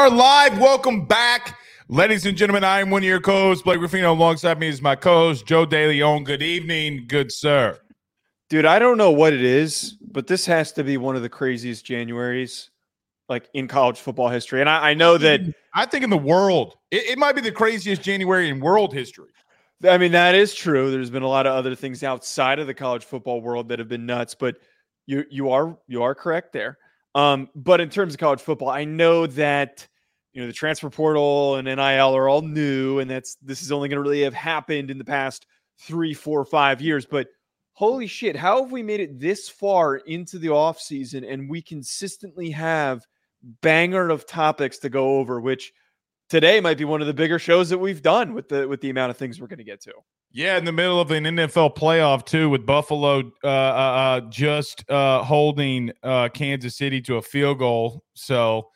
Are live. Welcome back. Ladies and gentlemen, I am one of your co-hosts, Blake Ruffino. Alongside me is my co-host, Joe DeLeone. Good evening, good sir. Dude, I don't know what it is, but this has to be one of the craziest Januaries like in college football history. And I, I know that I think in the world, it, it might be the craziest January in world history. I mean, that is true. There's been a lot of other things outside of the college football world that have been nuts, but you you are you are correct there. Um, but in terms of college football, I know that you know the transfer portal and NIL are all new, and that's this is only going to really have happened in the past three, four, five years. But holy shit, how have we made it this far into the offseason and we consistently have banger of topics to go over, which today might be one of the bigger shows that we've done with the with the amount of things we're going to get to. Yeah, in the middle of an NFL playoff too, with Buffalo uh, uh, uh, just uh, holding uh, Kansas City to a field goal. So,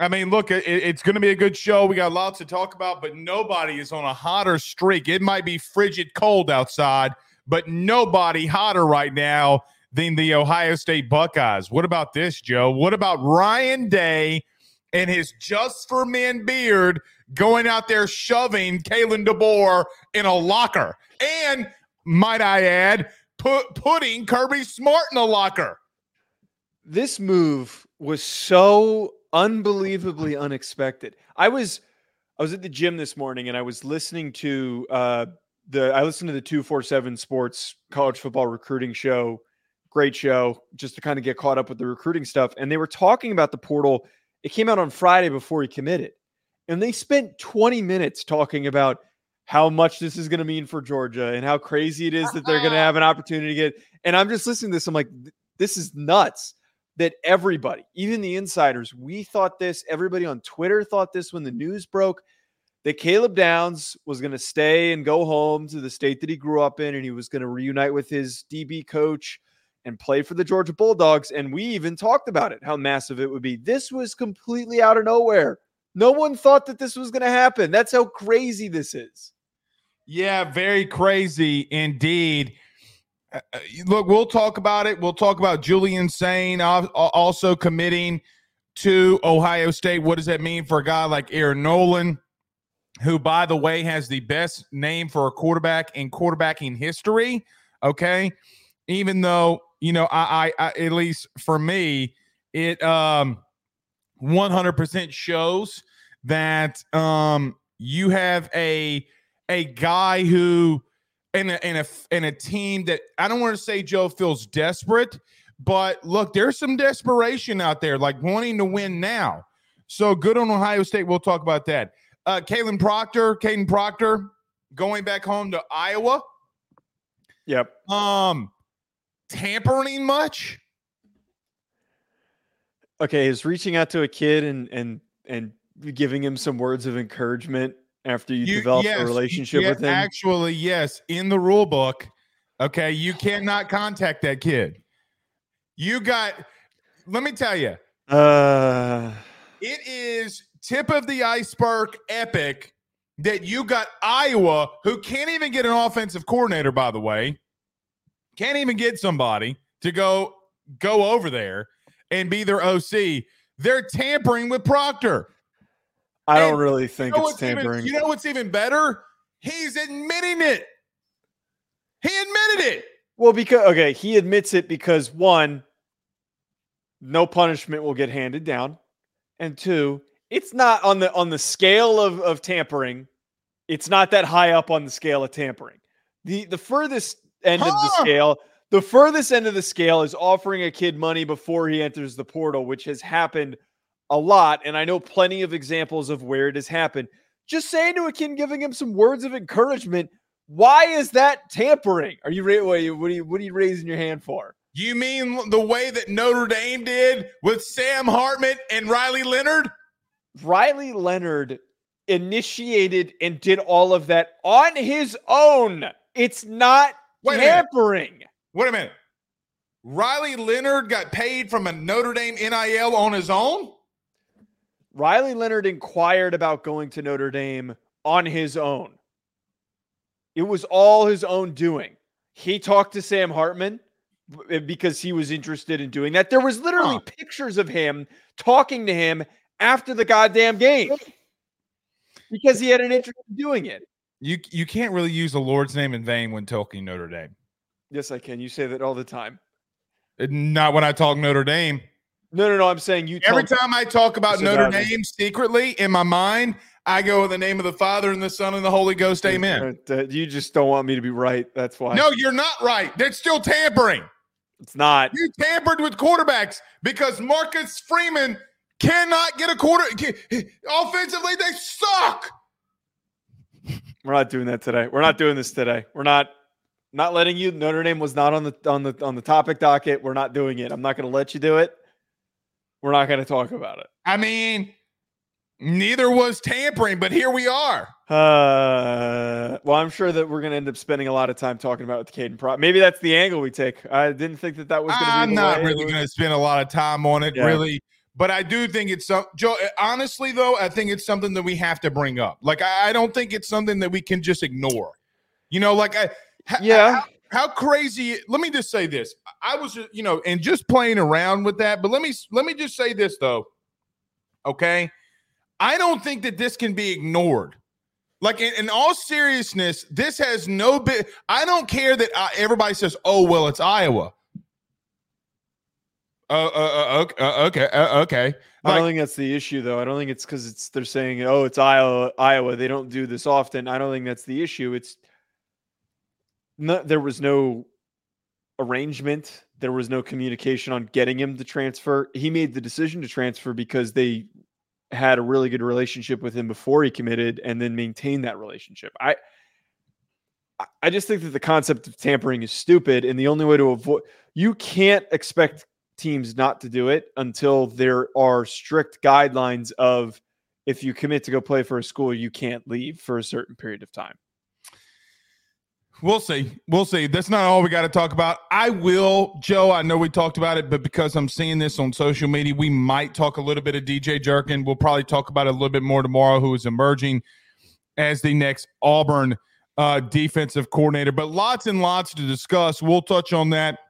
I mean, look, it, it's going to be a good show. We got lots to talk about, but nobody is on a hotter streak. It might be frigid cold outside, but nobody hotter right now than the Ohio State Buckeyes. What about this, Joe? What about Ryan Day and his just for men beard going out there shoving Kalen DeBoer in a locker? And might I add, put putting Kirby Smart in a locker. This move was so unbelievably unexpected. I was I was at the gym this morning and I was listening to uh the I listened to the 247 Sports college football recruiting show great show just to kind of get caught up with the recruiting stuff. And they were talking about the portal. It came out on Friday before he committed. And they spent 20 minutes talking about how much this is going to mean for Georgia and how crazy it is that they're going to have an opportunity to get. And I'm just listening to this. I'm like, this is nuts that everybody, even the insiders, we thought this. Everybody on Twitter thought this when the news broke that Caleb Downs was going to stay and go home to the state that he grew up in and he was going to reunite with his DB coach and play for the Georgia Bulldogs. And we even talked about it, how massive it would be. This was completely out of nowhere. No one thought that this was going to happen. That's how crazy this is. Yeah, very crazy indeed. Uh, uh look, we'll talk about it. We'll talk about Julian Sayin also committing to Ohio State. What does that mean for a guy like Air Noland, who, by the way, has the best name for a quarterback in quarterbacking history? Okay. Even though you know, I, I, I at least for me, it um 100% shows that um you have a a guy who in a in a in a team that I don't want to say Joe feels desperate, but look, there's some desperation out there, like wanting to win now. So good on Ohio State. We'll talk about that. Uh Kalen Proctor, Kadyn Proctor going back home to Iowa. Yep. Um tampering much? Okay, is reaching out to a kid and and and giving him some words of encouragement after you, you develop yes, a relationship yeah, with him? Actually, yes. In the rule book, okay, you cannot contact that kid. You got. Let me tell you. Uh, it is tip of the iceberg epic that you got Iowa, who can't even get an offensive coordinator, by the way can't even get somebody to go go over there and be their OC. They're tampering with Proctor. I don't really think you know it's tampering. Even, you know what's even better? He's admitting it. He admitted it. Well, because okay, he admits it because one, no punishment will get handed down, and two, it's not on the on the scale of of tampering. It's not that high up on the scale of tampering. The the furthest end huh. of the scale. The furthest end of the scale is offering a kid money before he enters the portal, which has happened a lot. And I know plenty of examples of where it has happened. Just saying to a kid, giving him some words of encouragement. Why is that tampering? Are you what are you what are you, what are you raising your hand for? You mean the way that Notre Dame did with Sam Hartman and Riley Leonard? Riley Leonard initiated and did all of that on his own. It's not Wait tampering. Wait a minute. Riley Leonard got paid from a Notre Dame NIL on his own? Riley Leonard inquired about going to Notre Dame on his own. It was all his own doing. He talked to Sam Hartman eh, because he was interested in doing that. There was literally huh. pictures of him talking to him after the goddamn game because he had an interest in doing it. You you can't really use the Lord's name in vain when talking Notre Dame. Yes, I can. You say that all the time. Not when I talk Notre Dame. No, no, no. I'm saying you. Every time I talk about Notre about. Dame secretly in my mind, I go in the name of the Father and the Son and the Holy Ghost. Amen. You just don't want me to be right. That's why. No, you're not right. That's still tampering. it's not. You tampered with quarterbacks because Marcus Freeman cannot get a quarter. Offensively, they suck. We're not doing that today. We're not doing this today. We're not not letting you. Notre Dame was not on the on the on the topic docket. We're not doing it. I'm not going to let you do it. We're not going to talk about it. I mean, neither was tampering, but here we are. Uh, well, I'm sure that we're going to end up spending a lot of time talking about the Kadyn Pro. Maybe that's the angle we take. I didn't think that that was going to be. I'm not really going to spend a lot of time on it, Yeah. really. But I do think it's some Joe. Honestly, though, I think it's something that we have to bring up. Like, I, I don't think it's something that we can just ignore. You know, like, I, Yeah. How, crazy? Let me just say this. I was, you know, and just playing around with that. But let me let me just say this though. Okay, I don't think that this can be ignored. Like in, in all seriousness, this has no bit. I don't care that uh, everybody says, "Oh, well, it's Iowa." Uh, uh, uh, okay, uh, okay, uh, okay. I don't think that's the issue, though. I don't think it's because it's they're saying, "Oh, it's Iowa." Iowa. They don't do this often. I don't think that's the issue. It's no, there was no arrangement. There was no communication on getting him to transfer. He made the decision to transfer because they had a really good relationship with him before he committed, and then maintained that relationship. I. I- just think that the concept of tampering is stupid, and the only way to avoid you can't expect teams not to do it until there are strict guidelines of if you commit to go play for a school, you can't leave for a certain period of time. We'll see. We'll see. That's not all we got to talk about. I will, Joe. I know we talked about it, but because I'm seeing this on social media, we might talk a little bit of DJ Durkin. We'll probably talk about it a little bit more tomorrow, who is emerging as the next Auburn uh, defensive coordinator. But lots and lots to discuss. We'll touch on that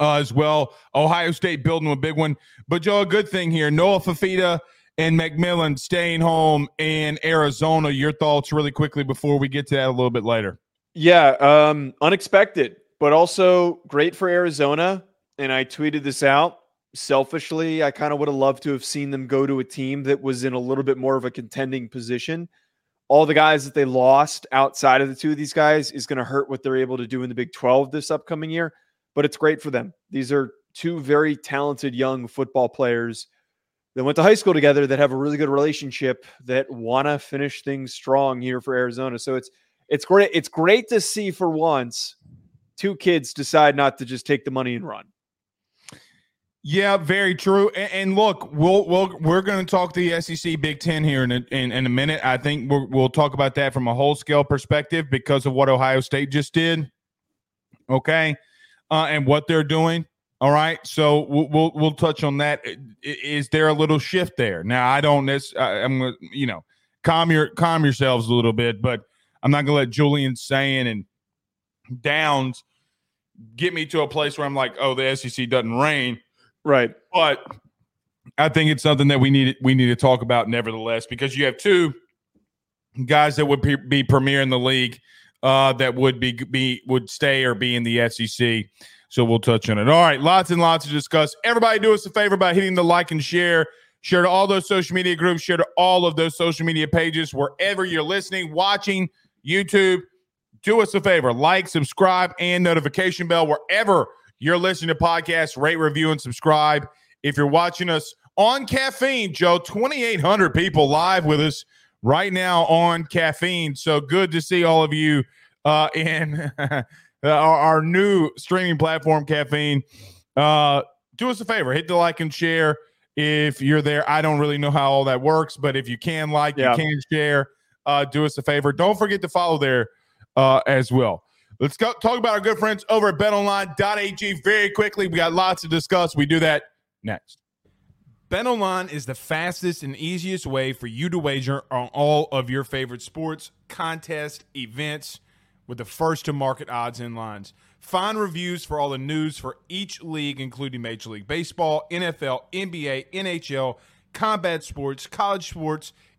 uh, as well. Ohio State building a big one. But, Joe, a good thing here Noah Fifita and McMillan staying home in Arizona. Your thoughts really quickly before we get to that a little bit later. Yeah, um, unexpected, but also great for Arizona. And I tweeted this out. Selfishly, I kind of would have loved to have seen them go to a team that was in a little bit more of a contending position. All the guys that they lost outside of the two of these guys is going to hurt what they're able to do in the Big 12 this upcoming year, but it's great for them. These are two very talented young football players that went to high school together that have a really good relationship that want to finish things strong here for Arizona. So it's it's great. It's great to see for once two kids decide not to just take the money and run. Yeah, very true. And, and look, we'll, we'll we're going to talk to the SEC Big Ten here in a, in, in a minute. I think we're, we'll talk about that from a whole scale perspective because of what Ohio State just did. Okay, uh, and what they're doing. All right, so we'll we'll, we'll touch on that. Is there a little shift there? Now, I don't. This I'm you know calm your calm yourselves a little bit, but I'm not gonna let Julian Sayin and Downs get me to a place where I'm like, oh, the SEC doesn't reign Right. but I think it's something that we need we need to talk about nevertheless because you have two guys that would be, be premier in the league uh, that would be be would stay or be in the SEC. So we'll touch on it. All right, lots and lots to discuss. Everybody, do us a favor by hitting the like and share. Share to all those social media groups. Share to all of those social media pages wherever you're listening, watching YouTube. Do us a favor, like, subscribe, and notification bell wherever you're listening to podcasts. Rate, review, and subscribe. If you're watching us on caffeine, Joe, 2,800 people live with us right now on caffeine. So good to see all of you uh, in our, our new streaming platform, Caffeine. Uh, do us a favor, hit the like and share if you're there. I don't really know how all that works, but if you can like, Yeah. you can share. Uh, do us a favor. Don't forget to follow there uh, as well. Let's go talk about our good friends over at betonline.ag very quickly. We got lots to discuss. We do that next. BetOnline is the fastest and easiest way for you to wager on all of your favorite sports, contests, events with the first to market odds and lines. Find reviews for all the news for each league, including Major League Baseball, NFL, NBA, NHL, combat sports, college sports,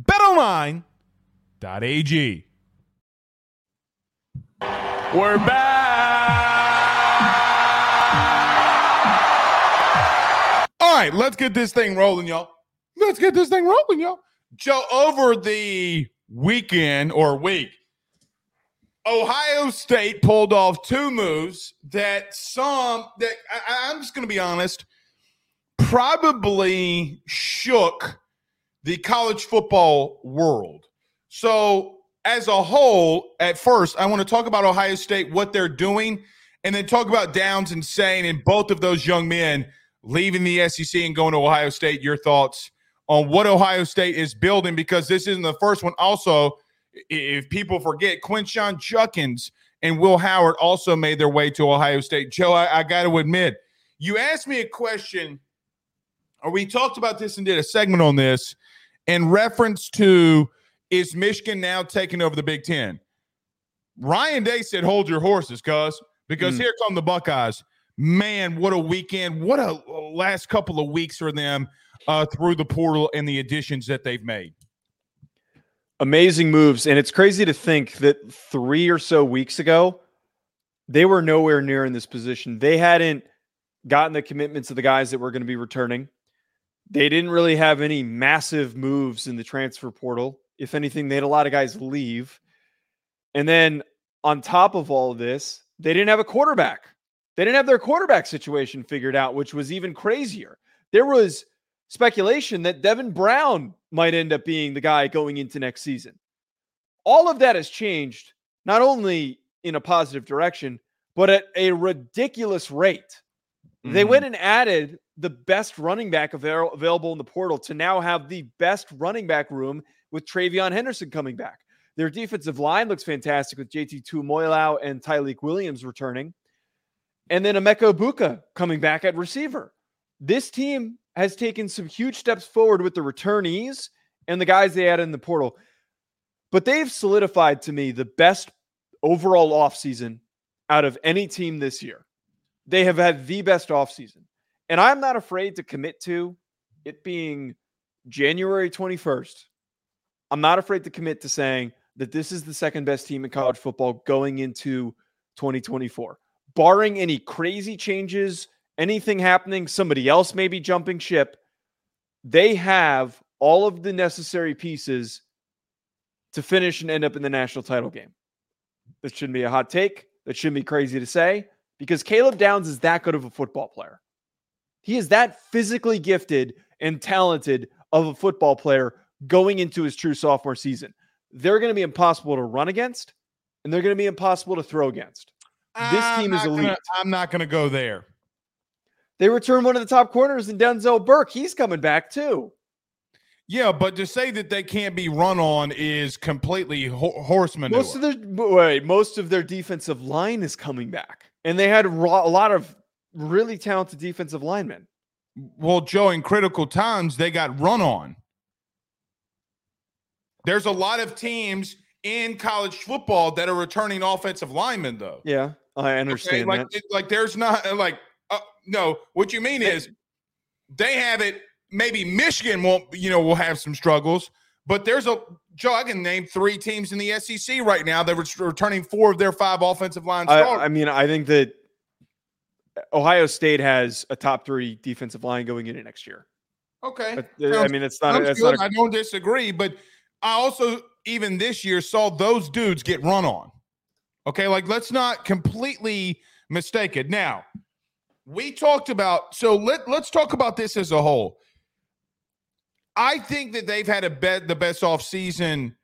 Betonline.ag. We're back. All right, let's get this thing rolling, y'all. Let's get this thing rolling, y'all. Joe, over the weekend or week, Ohio State pulled off two moves that some that I, I'm just going to be honest, probably shook the college football world. So, as a whole, at first, I want to talk about Ohio State, what they're doing, and then talk about Downs and Sayin and both of those young men leaving the SEC and going to Ohio State. Your thoughts on what Ohio State is building because this isn't the first one. Also, if people forget, Quinshon Judkins and Will Howard also made their way to Ohio State. Joe, I, I got to admit, you asked me a question, or we talked about this and did a segment on this in reference to is Michigan now taking over the Big Ten? Ryan Day said, hold your horses, cuz, because mm. here come the Buckeyes. Man, what a weekend. What a last couple of weeks for them uh, through the portal and the additions that they've made. Amazing moves. And it's crazy to think that three or so weeks ago, they were nowhere near in this position. They hadn't gotten the commitments of the guys that were going to be returning. They didn't really have any massive moves in the transfer portal. If anything, they had a lot of guys leave. And then on top of all of this, they didn't have a quarterback. They didn't have their quarterback situation figured out, which was even crazier. There was speculation that Devin Brown might end up being the guy going into next season. All of that has changed, not only in a positive direction, but at a ridiculous rate. Mm-hmm. They went and added the best running back avail- available in the portal to now have the best running back room with TreVeyon Henderson coming back. Their defensive line looks fantastic with JT Tuimoloau and Tyleik Williams returning. And then Emeka Egbuka coming back at receiver. This team has taken some huge steps forward with the returnees and the guys they added in the portal. But they've solidified to me the best overall offseason out of any team this year. They have had the best offseason. And I'm not afraid to commit to it being January 21st. I'm not afraid to commit to saying that this is the second best team in college football going into 2024. Barring any crazy changes anything happening, somebody else maybe jumping ship. They have all of the necessary pieces to finish and end up in the national title game. That shouldn't be a hot take. That shouldn't be crazy to say because Caleb Downs is that good of a football player. He is that physically gifted and talented of a football player going into his true sophomore season. They're going to be impossible to run against and they're going to be impossible to throw against. This team is elite. Gonna, I'm not going to go there. They return one of the top corners in Denzel Burke. He's coming back too. Yeah, but to say that they can't be run on is completely ho- horse manure. Most of their wait, most of their defensive line is coming back, and they had a lot of really talented defensive linemen. Well, Joe, in critical times, they got run on. There's a lot of teams in college football that are returning offensive linemen, though. Yeah, I understand okay? like, that. like, there's not like uh, no, what you mean is they have it. Maybe Michigan won't, you know, will have some struggles, but there's a Joe. I can name three teams in the SEC right now that are returning four of their five offensive line. I, I mean, I think that Ohio State has a top three defensive line going into next year. Okay, but, uh, I mean, it's not. It's not a, I don't disagree, but I also even this year saw those dudes get run on. Okay, like let's not completely mistake it. Now, we talked about so let let's talk about this as a whole. I think that they've had a bet the best off season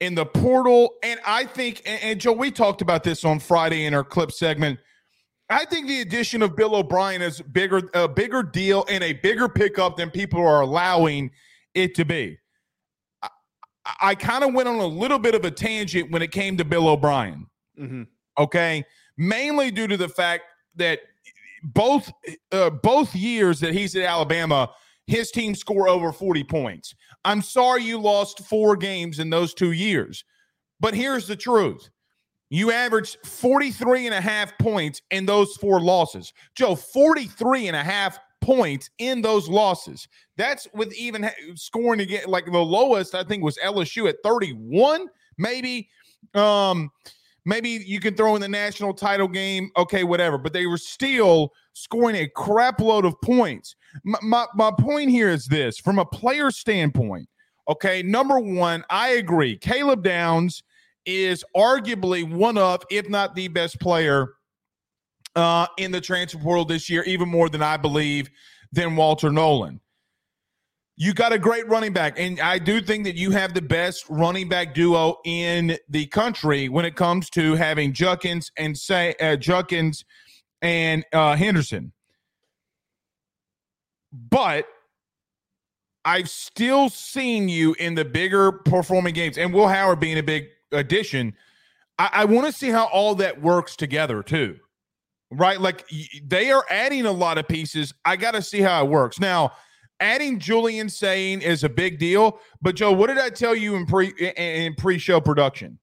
in the portal, and I think and, and Joe, we talked about this on Friday in our clip segment. I think the addition of Bill O'Brien is bigger a bigger deal and a bigger pickup than people are allowing it to be. I, I kind of went on a little bit of a tangent when it came to Bill O'Brien. Mm-hmm. Okay, mainly due to the fact that both uh, both years that he's at Alabama, his team score over 40 points. I'm sorry you lost four games in those two years. But here's the truth. You averaged 43 and a half points in those four losses. Joe, 43 and a half points in those losses. That's with even scoring again like the lowest I think was LSU at 31 maybe um maybe you can throw in the national title game. Okay whatever. But they were still scoring a crap load of points. My, my, my point here is this. From a player standpoint okay number one i agree. Caleb downs is arguably one of if not the best player uh, in the transfer portal this year even more than i believe than walter nolen you got a great running back, and I do think that you have the best running back duo in the country when it comes to having Judkins and say uh, Judkins and uh, Henderson. But I've still seen you in the bigger performing games, and Will Howard being a big addition. I, I want to see how all that works together too, right? Like they are adding a lot of pieces. I got to see how it works now adding Julian Sayin is a big deal. But Joe, what did I tell you in pre in pre-show production?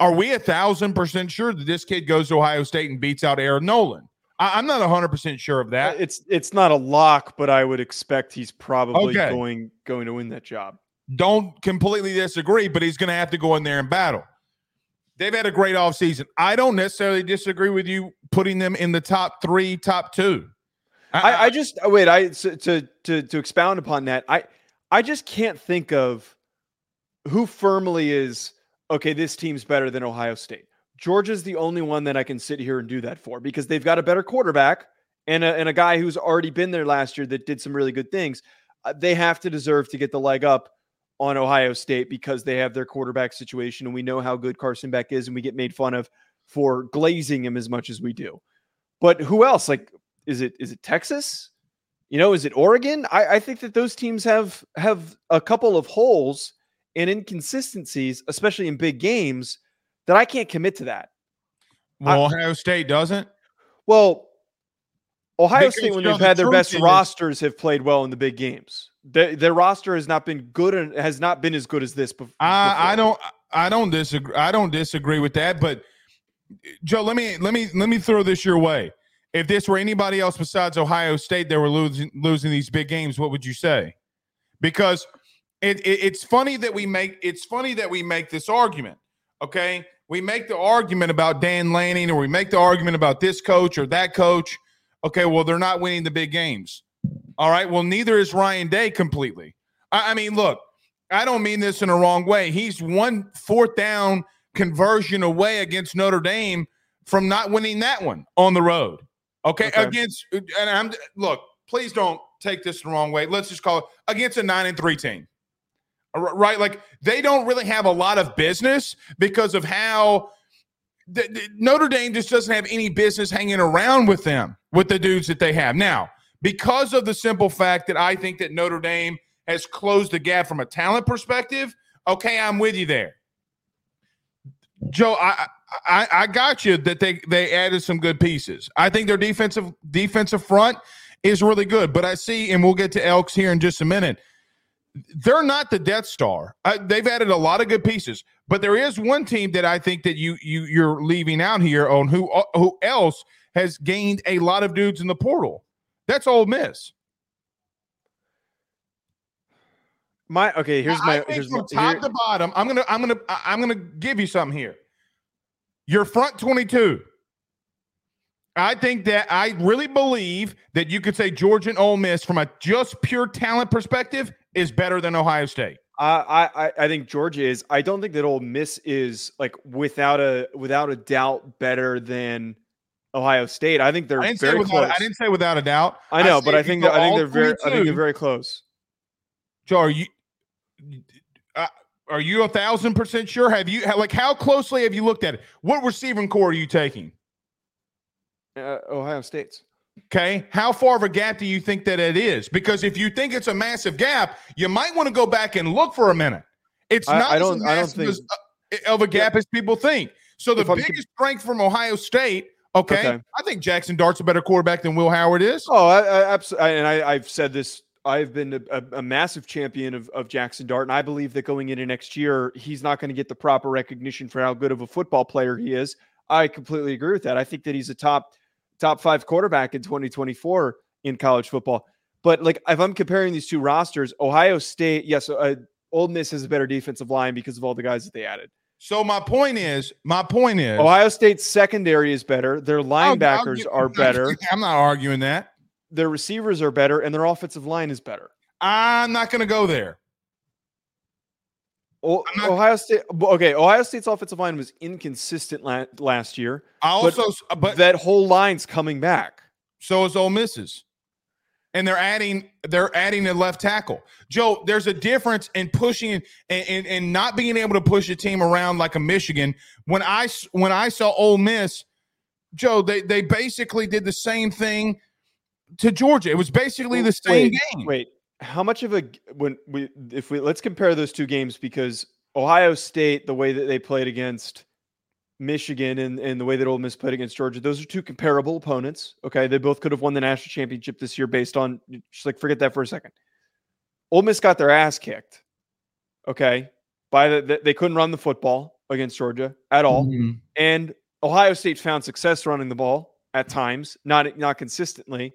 Are we a thousand percent sure that this kid goes to Ohio State and beats out Air Noland? I, am not hundred percent sure of that. It's it's not a lock, but I would expect he's probably okay. going going to win that job. Don't completely disagree, but he's going to have to go in there and battle. They've had a great offseason. I don't necessarily disagree with you putting them in the top three, top two. I, I, just uh, wait. I to to to expound upon that. I I just can't think of who firmly is okay. This team's better than Ohio State. Georgia's the only one that I can sit here and do that for because they've got a better quarterback and a, and a guy who's already been there last year that did some really good things. Uh, they have to deserve to get the leg up on Ohio State because they have their quarterback situation and we know how good Carson Beck is and we get made fun of for glazing him as much as we do. But who else? Like is it is it Texas? You know, is it Oregon? I, I think that those teams have have a couple of holes and inconsistencies, especially in big games, that I can't commit to that. Well, I, Ohio State doesn't. Well, Ohio State, when they've had their best rosters, have played well in the big games. Their, their roster has not been good and has not been as good as this before. I, I don't. I don't disagree. I don't disagree with that. But Joe, let me let me let me throw this your way if this were anybody else besides Ohio State they were losing losing these big games, what would you say? Because it, it, it's funny that we make it's funny that we make this argument. Okay, we make the argument about Dan Lanning, or we make the argument about this coach or that coach. Okay, well they're not winning the big games. All right, well neither is Ryan Day completely. I, I mean, look, I don't mean this in a wrong way. He's one fourth down conversion away against Notre Dame from not winning that one on the road. Okay, okay. against and I'm look, please don't take this the wrong way. Let's just call it against a nine and three team. Right? Like they don't really have a lot of business because of how the, the, Notre Dame just doesn't have any business hanging around with them, with the dudes that they have. Now, because of the simple fact that I think that Notre Dame has closed the gap from a talent perspective, okay, I'm with you there. Joe, I I, I got you that they they added some good pieces. I think their defensive defensive front is really good, but I see, and we'll get to Elks here in just a minute. They're not the Death Star. I, they've added a lot of good pieces, but there is one team that I think that you you you're leaving out here on who uh, who else has gained a lot of dudes in the portal. That's Ole Miss. My okay, here's my here's from my, top here. to bottom. I'm gonna I'm gonna I'm gonna give you something here. Your front 22. I think that I really believe that you could say Georgia and Ole Miss from a just pure talent perspective is better than Ohio State. I, I I think Georgia is. I don't think that Ole Miss is like without a without a doubt better than Ohio State. I think they're I very without, close. I didn't say without a doubt. I know, I but I think that, I think they're very I think they're very close. Joe, are you are you a thousand percent sure? Have you like how closely have you looked at it? What receiving core are you taking? Uh, Ohio State's. Okay. How far of a gap do you think that it is? Because if you think it's a massive gap, you might want to go back and look for a minute. It's I- not I as don't- I don't massive think- as, uh, of a gap as people think. So the If I'm biggest strength from Ohio State, okay, Okay. I think Jackson Dart's a better quarterback than Will Howard is. Oh, I, I absolutely. And I, I've said this. I've been a, a, a massive champion of, of Jackson Dart, and I believe that going into next year, he's not going to get the proper recognition for how good of a football player he is. I completely agree with that. I think that he's a top top five quarterback in 2024 in college football. But like, if I'm comparing these two rosters, Ohio State, yes, uh, Ole Miss has a better defensive line because of all the guys that they added. So my point is, my point is, Ohio State's secondary is better. Their I'll- I'll linebackers are better. I'm not arguing that. Their receivers are better, and their offensive line is better. I'm not going to go there. O- I'm not- Ohio State. Okay, Ohio State's offensive line was inconsistent la- last year. I also, uh, but that whole line's coming back. So is Ole Miss's. And they're adding they're adding a left tackle. Joe, there's a difference in pushing and, and, and not being able to push a team around like a Michigan. When I when I saw Ole Miss, Joe, they they basically did the same thing to Georgia. It was basically the same Wait, game. Wait, how much of a when we if we let's compare those two games because Ohio State, the way that they played against Michigan and, and the way that Ole Miss played against Georgia, those are two comparable opponents. Okay, they both could have won the national championship this year based on just like forget that for a second. Ole Miss got their ass kicked. Okay, by the they- they couldn't run the football against Georgia at all. Mhm. And Ohio State found success running the ball at times, not not consistently,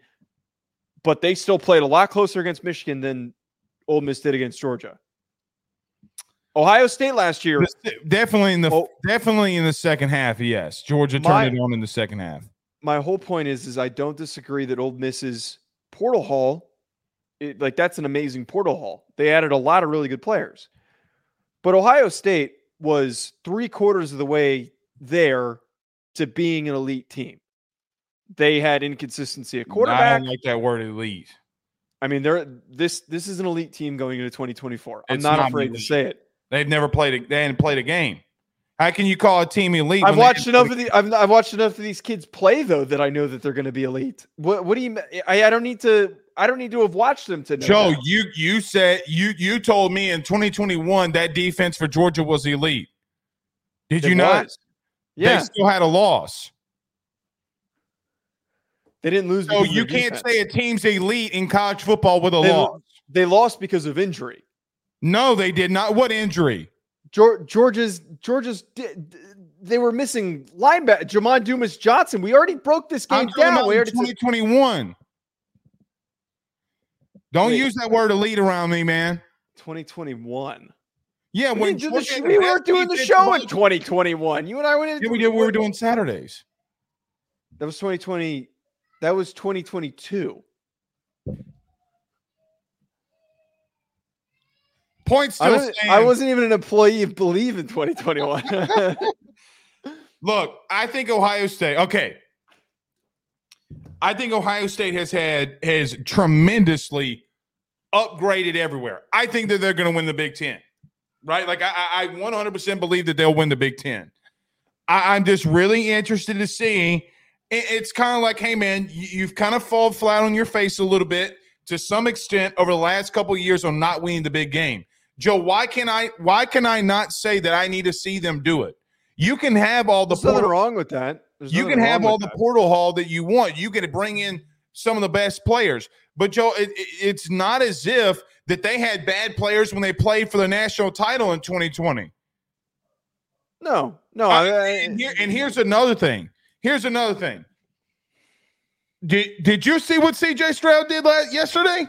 but they still played a lot closer against Michigan than Ole Miss did against Georgia. Ohio State last year, Definitely in the Oh. definitely in the second half, yes. Georgia My- turned it on in the second half. my whole point is, is I don't disagree that Ole Miss's portal haul, it, like that's an amazing portal haul. They added a lot of really good players, but Ohio State was three quarters of the way there to being an elite team. They had inconsistency at I quarterback. don't like that word elite. I mean, they're this this is an elite team going into 2024. I'm not, not afraid to say it. They've never played a, they hadn't played a game. How can you call a team elite? I've watched enough of the I've, I've watched enough of these kids play though that I know that they're going to be elite. What what do you? I, I don't need to. I don't need to have watched them to know. Joe, that. you you said you you told me in 2021 that defense for Georgia was elite. Did It you not? was. Yeah, They still had a loss. They didn't lose. So you can't defense. say a team's elite in college football with a They, loss. lo- they lost because of injury. No, they did not. What injury? Geor- Georgia's Georgia's they were missing linebacker Jamon Dumas Johnson. We already broke this game down. We in already said- 2021. Don't Wait. use that word elite around me, man. 2021. Yeah, We, when do the Georgia sh- we were doing the show in 2021. You and I went. Yeah, we did. We were doing Saturdays. That was 2020. That was 2022. Point I, wasn't, I wasn't even an employee of Bleav in 2021. Look, I think Ohio State. Okay, I think Ohio State has had has tremendously upgraded everywhere. I think that they're going to win the Big Ten, right? Like I, I I 100% believe that they'll win the Big Ten. I, I'm just really interested to see. It- it's kind of like, hey man, you, you've kind of fallen flat on your face a little bit to some extent over the last couple of years on not winning the big game. Joe, why can I why can I not say that I need to see them do it? You can have all the There's nothing portal, wrong with that. There's you can have all the that. portal haul that you want. You can bring in some of the best players, but Joe, it, it- it's not as if that they had bad players when they played for the national title in 2020. No, no. I, I- and, here, and here's another thing. Here's another thing. Did Did you see what C.J. Stroud did last, yesterday?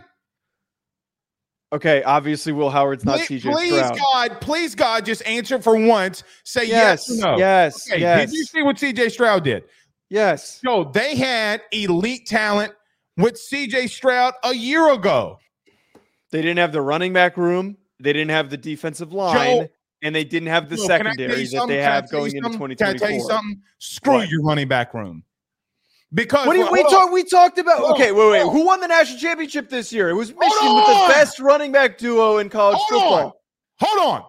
okay, obviously Will Howard's not please, CJ please Stroud. God, please God, just answer for once. Say yes, yes, no. yes, Okay, yes, Did you see what C.J. Stroud did? yes. Joe, they had elite talent with CJ Stroud a year ago. They didn't have the running back room. They didn't have the defensive line, and they didn't have the secondary that they have going into something? Can I tell you something? Screw What? your running back room. Because What do you, hold we talked? We talked about. Okay, wait, wait. Who won the national championship this year? It was Michigan with the best running back duo in college Hold football. on. Hold on.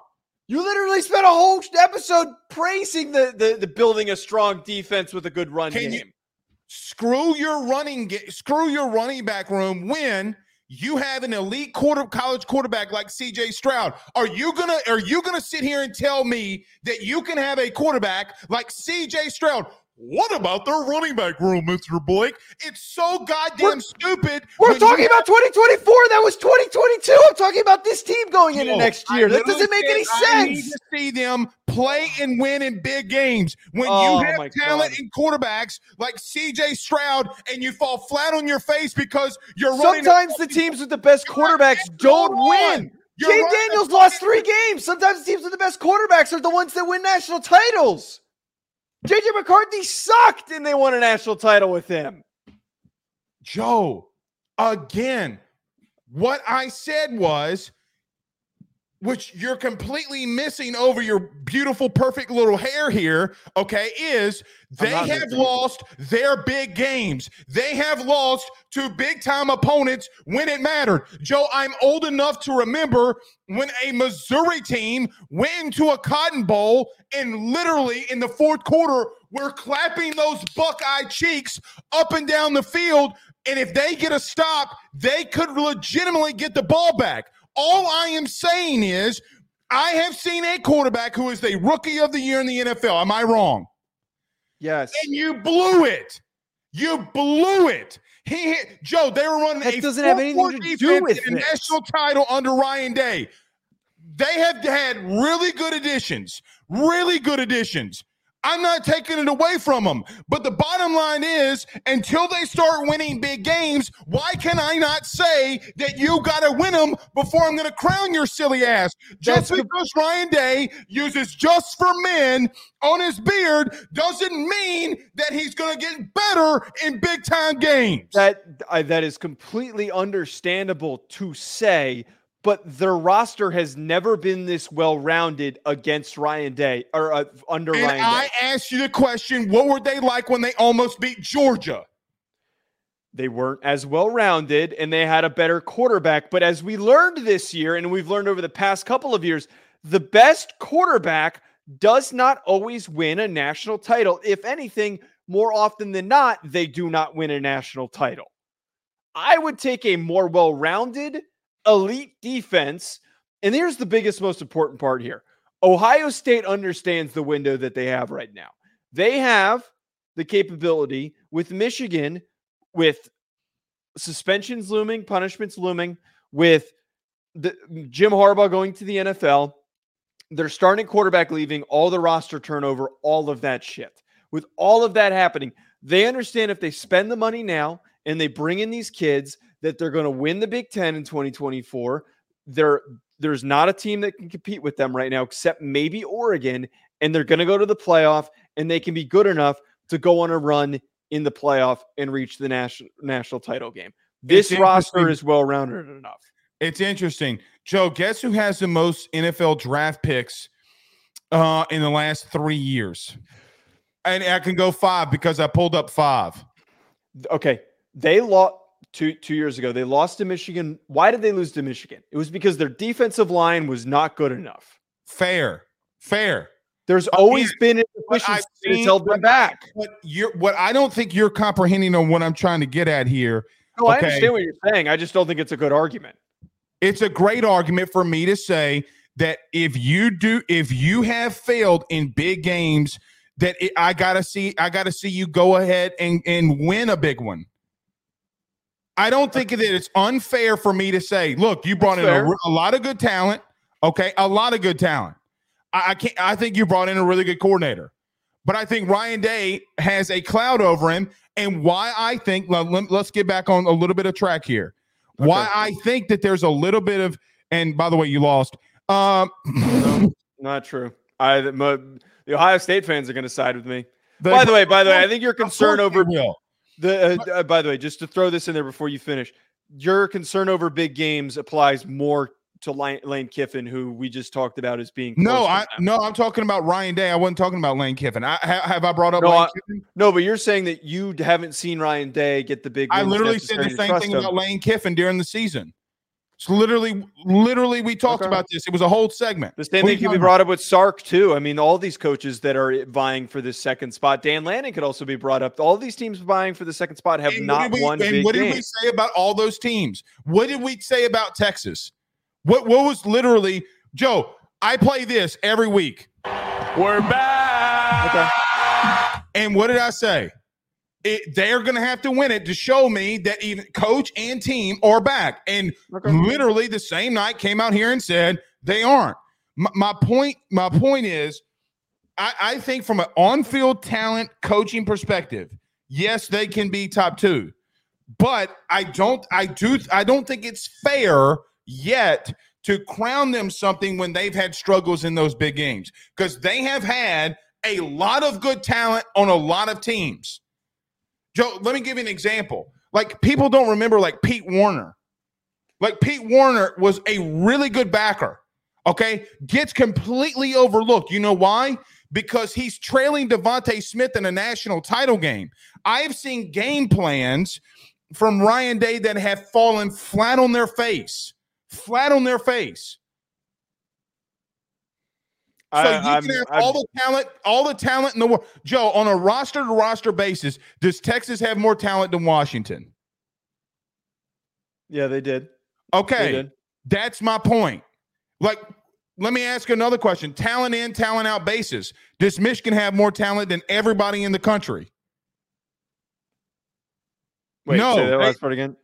You literally spent a whole episode praising the, the the building a strong defense with a good run Can you- game. screw your running screw your running back room when you have an elite quarter college quarterback like CJ Stroud. Are you gonna are you gonna sit here and tell me that you can have a quarterback like CJ Stroud? What about their running back room, Mr. Blake? It's so goddamn We're- stupid. We're talking you about 2024. That was 2022. I'm talking about this team going into No, next year. That doesn't make any said I need sense. to see them play and win in big games. When Oh, you have talent God. in quarterbacks like CJ Stroud and you fall flat on your face because you're running. Sometimes the teams with the best quarterbacks don't win. Jay Daniels lost three games. Sometimes the teams with the best quarterbacks are the ones that win national titles. JJ McCarthy sucked and they won a national title with him. Joe, again, what I said was, which you're completely missing over your beautiful, perfect little hair here, okay, is they have missing lost their big games. They have lost to big time opponents when it mattered. Joe, I'm old enough to remember when a Missouri team went into a Cotton Bowl and literally in the fourth quarter, we're clapping those Buckeye cheeks up and down the field. And if they get a stop, they could legitimately get the ball back. All I am saying is, I have seen a quarterback who is the rookie of the year in the NFL. Am I wrong? Yes. And you blew it. You blew it. He hit Joe. They were running That a doesn't have anything to do with a national title under Ryan Day. They have had really good additions, really good additions. I'm not taking it away from them, but the bottom line is, until they start winning big games, why can I not say that you got to win them before I'm going to crown your silly ass? Just That's the- because Ryan Day uses just for men on his beard doesn't mean that he's going to get better in big time games. That I, that is completely understandable to say, but their roster has never been this well rounded against Ryan Day or uh, under and Ryan I Day. asked you the question: What were they like when they almost beat Georgia? They weren't as well rounded and they had a better quarterback. But as we learned this year, and we've learned over the past couple of years, the best quarterback does not always win a national title. If anything, more often than not, they do not win a national title. I would take a more well rounded, elite defense. And here's the biggest, most important part here Ohio State understands the window that they have right now. They have the capability with Michigan, with suspensions looming, punishments looming, with the Jim Harbaugh going to the NFL, their starting quarterback leaving, all the roster turnover, all of that shit. With all of that happening, they understand if they spend the money now and they bring in these kids that they're going to win the Big 10 in 2024. There there's not a team that can compete with them right now except maybe Oregon and they're going to go to the playoff and they can be good enough to go on a run in the playoff and reach the national national title game. This roster is well rounded enough. It's interesting, Joe. Guess who has the most NFL draft picks uh, in the last three years? And I can go five because I pulled up five. Okay, they lost two two years ago. They lost to Michigan. Why did they lose to Michigan? It was because their defensive line was not good enough. Fair, fair. There's always been an But efficiency that's held them back. But you're what I don't think you're comprehending on what I'm trying to get at here. No, I understand what you're saying. I just don't think it's a good argument. It's a great argument for me to say that if you do, if you have failed in big games, that it, I gotta see, I gotta see you go ahead and and win a big one. I don't think that it's unfair for me to say, look, you brought That's in a, a lot of good talent. Okay, a lot of good talent. I, I can't. I think you brought in a really good coordinator, but I think Ryan Day has a cloud over him. And why I think let, let, us get back on a little bit of track here. Why I think that there's a little bit of, and by the way, you lost. Um, Not true. I the, the Ohio State fans are going to side with me. by the way, by the way, I think your concern over will. The. Uh, uh, by the way, just to throw this in there before you finish, your concern over big games applies more to Lane, Kiffin, who we just talked about as being No, I no, I'm talking about Ryan Day. I wasn't talking about Lane Kiffin. I ha, have I brought up No, Lane I- Kiffin? No, but you're saying that you haven't seen Ryan Day get the big. I literally said the same thing him. about Lane Kiffin during the season. It's literally, literally, we talked Okay. about this. It was a whole segment. The same What thing you can be talking brought up with Sark too. I mean, all these coaches that are vying for this second spot. Dan Lanning could also be brought up. All these teams vying for the second spot have And not what we, won and big what did we say about all those teams? What did we say about Texas? What what was literally Joe? I play this every week. We're back. Okay. And what did I say? It, they're going to have to win it to show me that even coach and team are back. And Okay. literally the same night came out here and said they aren't. My, my point. My point is, I, I think from an on-field talent coaching perspective, yes, they can be top two, but I don't. I do. I don't think it's fair yet to crown them something when they've had struggles in those big games because they have had a lot of good talent on a lot of teams. Joe, let me give you an example. Like people don't remember like Pete Werner. Like Pete Werner was a really good backer. Okay, gets completely overlooked. You know why? Because he's trailing DeVonta Smith in a national title game. I've seen game plans from Ryan Day that have fallen flat on their face, flat on their face. So I- you I'm- can have I'm- all the talent, all the talent in the world. Joe, on a roster to roster basis, does Texas have more talent than Washington? yeah, they did. They Okay, did. that's my point. Like, let me ask you another question: talent in, talent out basis. Does Michigan have more talent than everybody in the country? Wait, No, say that they- last part again.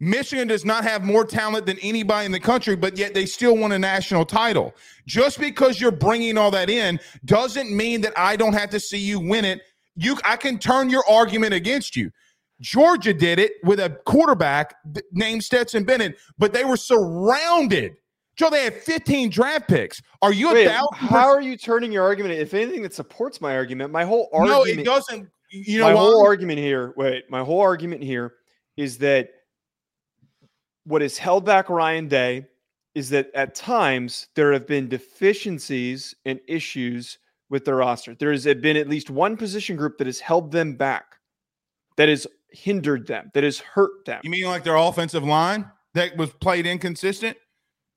Michigan does not have more talent than anybody in the country, but yet they still won a national title. Just because you're bringing all that in doesn't mean that I don't have to see you win it. You, I can turn your argument against you. Georgia did it with a quarterback named Stetson Bennett, but they were surrounded. Joe, they had 15 draft picks. Are you Wait, thousand? how are you turning your argument? If anything that supports my argument, my whole percent- no, it doesn't. You know my whole argument here wait my whole argument here is that what has held back ryan day is that at times there have been deficiencies and issues with the roster there has been at least one position group that has held them back that has hindered them that has hurt them you mean like their offensive line that was played inconsistent?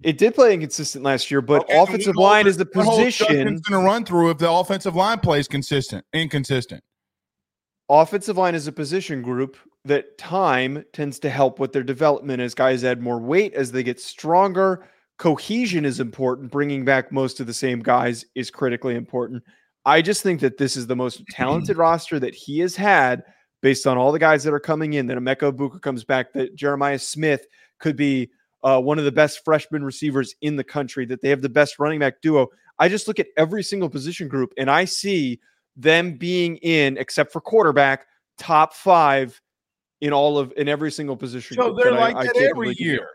it did play inconsistent last year but Okay, offensive what line is the position going to run through if the offensive line plays consistent, inconsistent. offensive line is a position group that time tends to help with their development. As guys add more weight as they get stronger cohesion is important. Bringing back most of the same guys is critically important. I just think that this is the most talented roster that he has had based on all the guys that are coming in. That Emeka Egbuka comes back that Jeremiah Smith could be uh, one of the best freshman receivers in the country that they have the best running back duo. I just look at every single position group and i see them being in, except for quarterback, top five in all of in every single position. So they're like I that can't every year.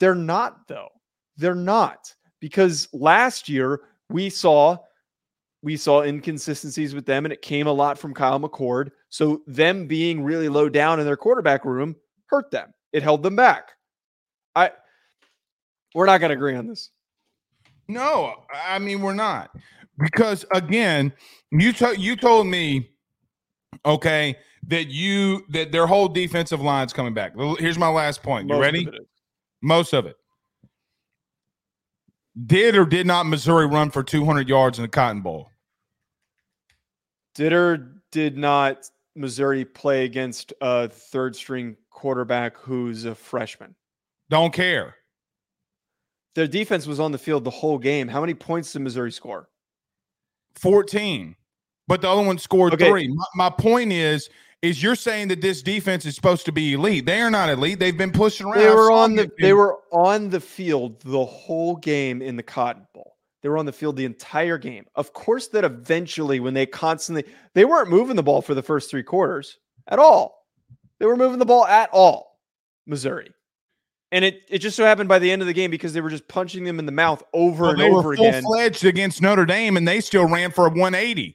They're not though. They're not because last year we saw we saw inconsistencies with them, and it came a lot from Kyle McCord. So them being really low down in their quarterback room hurt them. It held them back. I we're not going to agree on this. No, I mean we're not because again, you to, you told me, okay, that you that their whole defensive line's coming back. Here's my last point. You Most ready? is. Most of it. Did or did not Missouri run for 200 yards in the Cotton Bowl? Did or did not Missouri play against a third string quarterback who's a freshman? Don't care. Their defense was on the field the whole game. How many points did Missouri score? 14, but the other one scored Okay. three. My, my point is, is you're saying that this defense is supposed to be elite. They are not elite. They've been pushing around. They were on the they were on the field the whole game in the Cotton Bowl. They were on the field the entire game. Of course, that eventually, when they constantly they weren't moving the ball for the first three quarters at all. They were moving the ball at all, Missouri. And it, it just so happened by the end of the game because they were just punching them in the mouth over Well, and they over were full again. fledged against Notre Dame, and they still ran for a 180.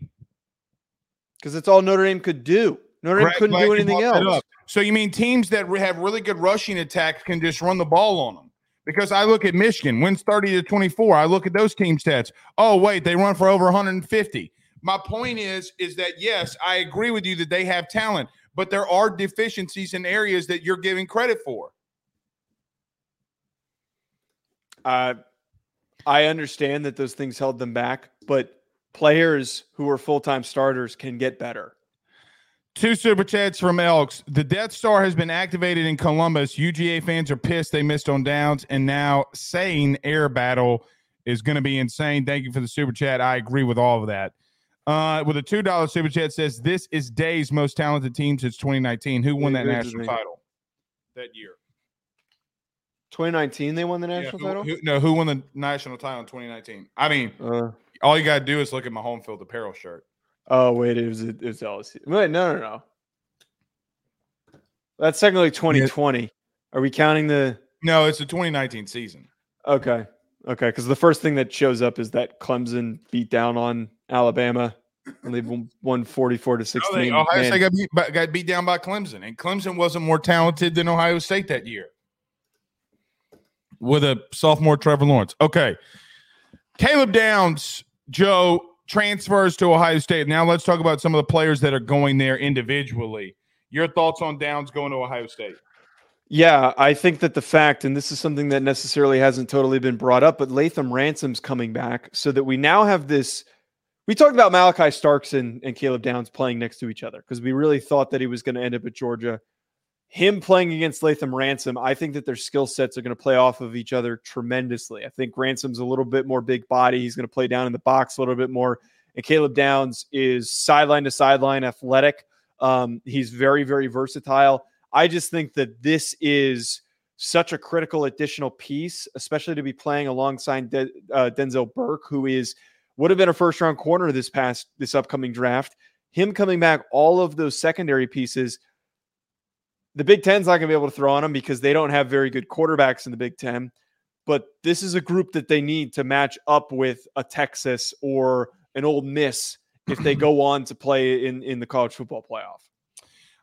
because it's all Notre Dame could do. Notre Dame Greg- couldn't glad do anything else. So you mean teams that have really good rushing attacks can just run the ball on them? Because I look at Michigan, wins 30 to 24. I look at those team stats. Oh, wait, they run for over 150. My point is, is that yes, I agree with you that they have talent, but there are deficiencies in areas that you're giving credit for. Uh, I understand that those things held them back, but players who are full time starters can get better. Two super chats from Elks. The Death Star has been activated in Columbus. UGA fans are pissed they missed on downs, and now saying air battle is going to be insane. Thank you for the super chat. I agree with all of that. Uh, with a two dollar super chat says this is Day's most talented team since 2019. Who won that national title that year? 2019, they won the national yeah, who, title. Who, no, who won the national title in 2019? I mean, uh, all you gotta do is look at my home field apparel shirt. Oh wait, it was it was LSU. Wait, no, no, no. That's technically 2020. Yeah. Are we counting the? No, it's the 2019 season. Okay, okay. Because the first thing that shows up is that Clemson beat down on Alabama and they've won 44 to 16. No, Ohio State got beat, got beat down by Clemson, and Clemson wasn't more talented than Ohio State that year with a sophomore Trevor Lawrence. Okay. Caleb Downs, Joe, transfers to Ohio State. Now let's talk about some of the players that are going there individually. Your thoughts on Downs going to Ohio State? Yeah, I think that the fact, and this is something that necessarily hasn't totally been brought up, but Lathan Ransom's coming back so that we now have this. We talked about Malachi Starks and, and Caleb Downs playing next to each other because we really thought that he was going to end up at Georgia him playing against Lathan Ransom, I think that their skill sets are going to play off of each other tremendously. I think Ransom's a little bit more big body. He's going to play down in the box a little bit more. And Caleb Downs is sideline to sideline athletic. Um, he's very, very versatile. I just think that this is such a critical additional piece, especially to be playing alongside De- uh, Denzel Burke, who is would have been a first round corner this past this upcoming draft. Him coming back, all of those secondary pieces the Big Ten's not going to be able to throw on them because they don't have very good quarterbacks in the Big Ten. But this is a group that they need to match up with a Texas or an Ole Miss if they go on to play in in the college football playoff.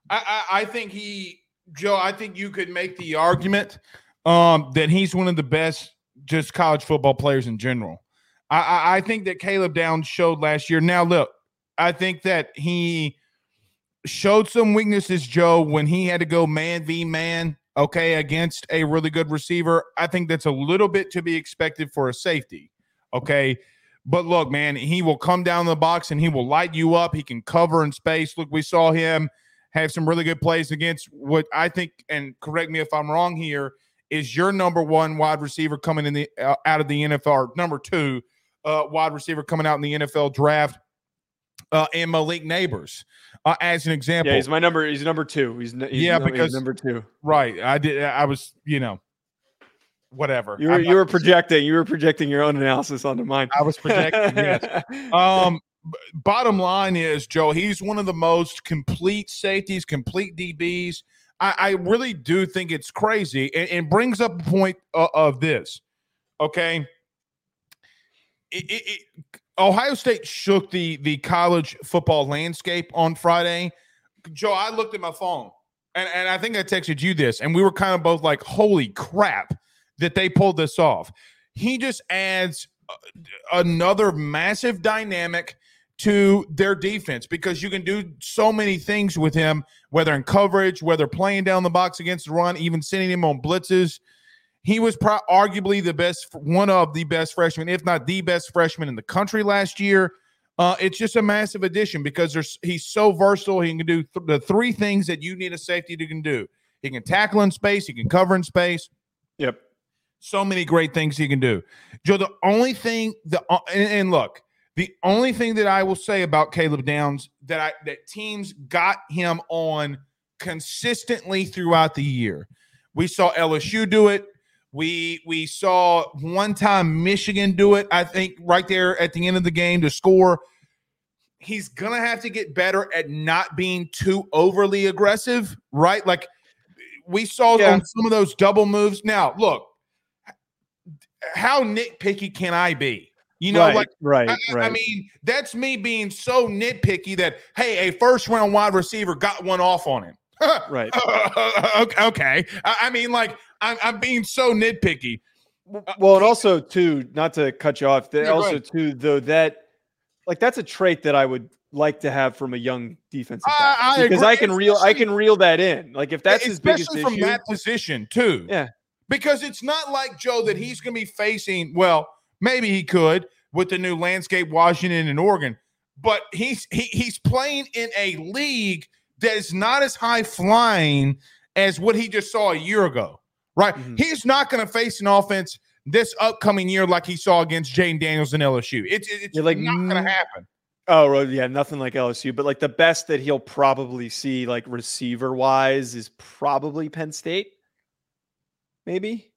I, I, I think he, Joe. I think you could make the argument um, that he's one of the best just college football players in general. I, I, I think that Caleb Downs showed last year. Now, look, I think that he showed some weaknesses, Joe, when he had to go man v man, okay, against a really good receiver. I think that's a little bit to be expected for a safety, okay. But look, man, he will come down the box and he will light you up. He can cover in space. Look, we saw him have some really good plays against what I think, and correct me if I'm wrong here, is your number one wide receiver coming in the uh, out of the NFL, number two uh, wide receiver coming out in the NFL draft, uh, and Malik Nabers uh, as an example. Yeah, he's my number. He's number two. He's, he's yeah, number, because number two. Right. I did. I was. You know. Whatever. You were, you were projecting. You were projecting your own analysis onto mine. I was projecting. yes. Um. Bottom line is, Joe. He's one of the most complete safeties, complete DBs. I, I really do think it's crazy, and, and brings up a point of, of this. Okay. It, it, it, Ohio State shook the the college football landscape on Friday. Joe, I looked at my phone and, and I think I texted you this, and we were kind of both like, holy crap that they pulled this off. He just adds uh, another massive dynamic to their defense because you can do so many things with him, whether in coverage, whether playing down the box against the run, even sending him on blitzes. He was pro- arguably the best, one of the best freshmen, if not the best freshman in the country last year. Uh, it's just a massive addition because there's he's so versatile. He can do th- the three things that you need a safety to can do. He can tackle in space. He can cover in space. Yep. So many great things he can do. Joe, the only thing the uh, and, and look, the only thing that I will say about Caleb Downs that I that teams got him on consistently throughout the year. We saw LSU do it. We we saw one time Michigan do it. I think right there at the end of the game to score. He's gonna have to get better at not being too overly aggressive, right? Like we saw yeah. some of those double moves. Now, look, how nitpicky can I be? You know, right, like right, I, right. I mean, that's me being so nitpicky that hey, a first round wide receiver got one off on him. right. okay. I mean, like I'm, I'm being so nitpicky. Uh, well, and also too, not to cut you off, that also too, though that like that's a trait that I would like to have from a young defensive back I, I because agree. I can reel I can reel that in. Like if that's his biggest from issue, that position too. Yeah, because it's not like Joe that he's going to be facing. Well, maybe he could with the new landscape Washington and Oregon, but he's he, he's playing in a league that is not as high flying as what he just saw a year ago. Right? Mm-hmm. He's not going to face an offense this upcoming year like he saw against Jayden Daniels and LSU. It's it's You're like not going to happen. Oh, yeah, nothing like LSU, but like the best that he'll probably see, like receiver wise, is probably Penn State. Maybe.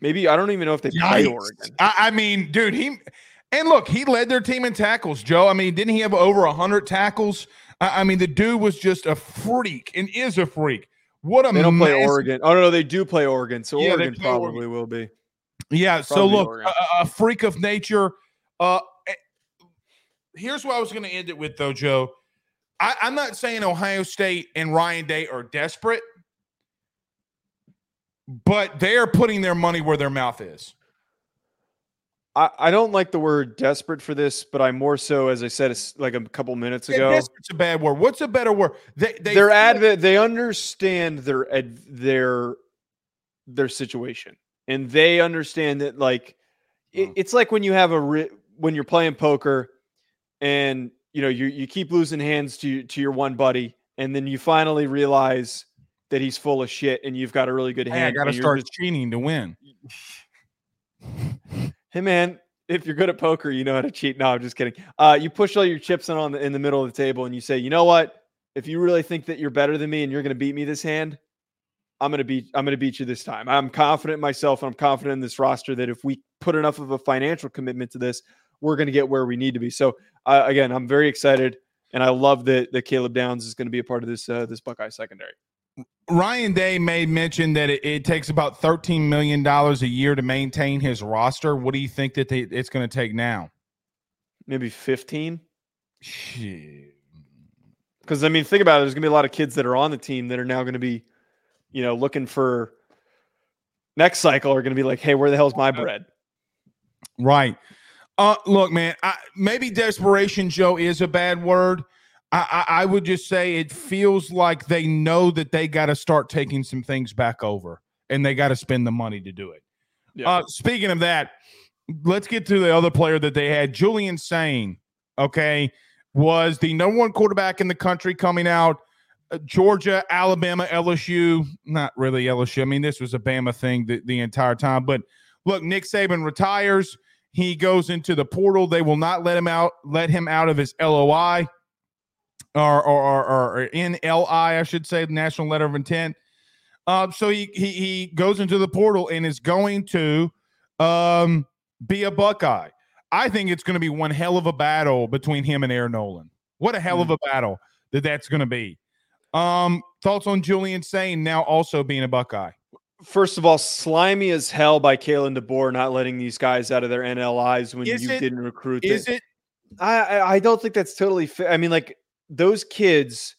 Maybe I don't even know if they Yikes. play Oregon. I, I, mean, dude, he and look, he led their team in tackles. Joe, I mean, didn't he have over hundred tackles? I, I, mean, the dude was just a freak and is a freak. What a they don't play Oregon. Oh no, no, they do play Oregon, so yeah, Oregon probably Oregon. will be. Yeah. Probably so look, a, a, freak of nature. Uh, eh, here's what I was going to end it with, though, Joe. I, I'm not saying Ohio State and Ryan Day are desperate but they are putting their money where their mouth is. I, I don't like the word desperate for this, but I'm more so, as I said, it's like a couple minutes ago. Yeah, a bad word. What's a better word? They, they they're adv- They understand their their their situation, and they understand that like it, mm. it's like when you have a when you're playing poker, and you know you you keep losing hands to to your one buddy, and then you finally realize that he's full of shit and you've got a really good hand. Hey, I got to start just... cheating to win. hey man, if you're good at poker, you know how to cheat. No, I'm just kidding. Uh, you push all your chips in on the in the middle of the table and you say, you know what? If you really think that you're better than me and you're going to beat me this hand, I'm going to beat I'm going to beat you this time. I'm confident in myself and I'm confident in this roster that if we put enough of a financial commitment to this, we're going to get where we need to be. So uh, again, I'm very excited and I love that that Caleb Downs is going to be a part of this uh, this Buckeye secondary. Ryan Day made mention that it, it, takes about thirteen million dollars a year to maintain his roster. What do you think that they, it's going to take now? Maybe fifteen. Because I mean, think about it. There's going to be a lot of kids that are on the team that are now going to be, you know, looking for next cycle are going to be like, "Hey, where the hell's my bread?" Right. Uh, look, man. I, maybe desperation, Joe, is a bad word I, I, would just say it feels like they know that they got to start taking some things back over and they got to spend the money to do it. Yeah. Uh, speaking of that, let's get to the other player that they had. Julian Sayin, okay, was the number one quarterback in the country coming out. Uh, Georgia, Alabama, LSU, not really LSU. I mean, this was a Bama thing the, the entire time. But look, Nick Saban retires. He goes into the portal. They will not let him out, let him out of his LOI or or, or, or NLI, I should say, National Letter of Intent. Uh, so he, he he goes into the portal and is going to um, be a Buckeye. I think it's going to be one hell of a battle between him and Air Noland. What a hell mm. of a battle that that's going to be. Um, thoughts on Julian Sayin now also being a Buckeye? First of all, slimy as hell by Kalen DeBoer not letting these guys out of their NLIs when is you it, didn't recruit. Is them. it? I I don't think that's totally fair. I mean, like those kids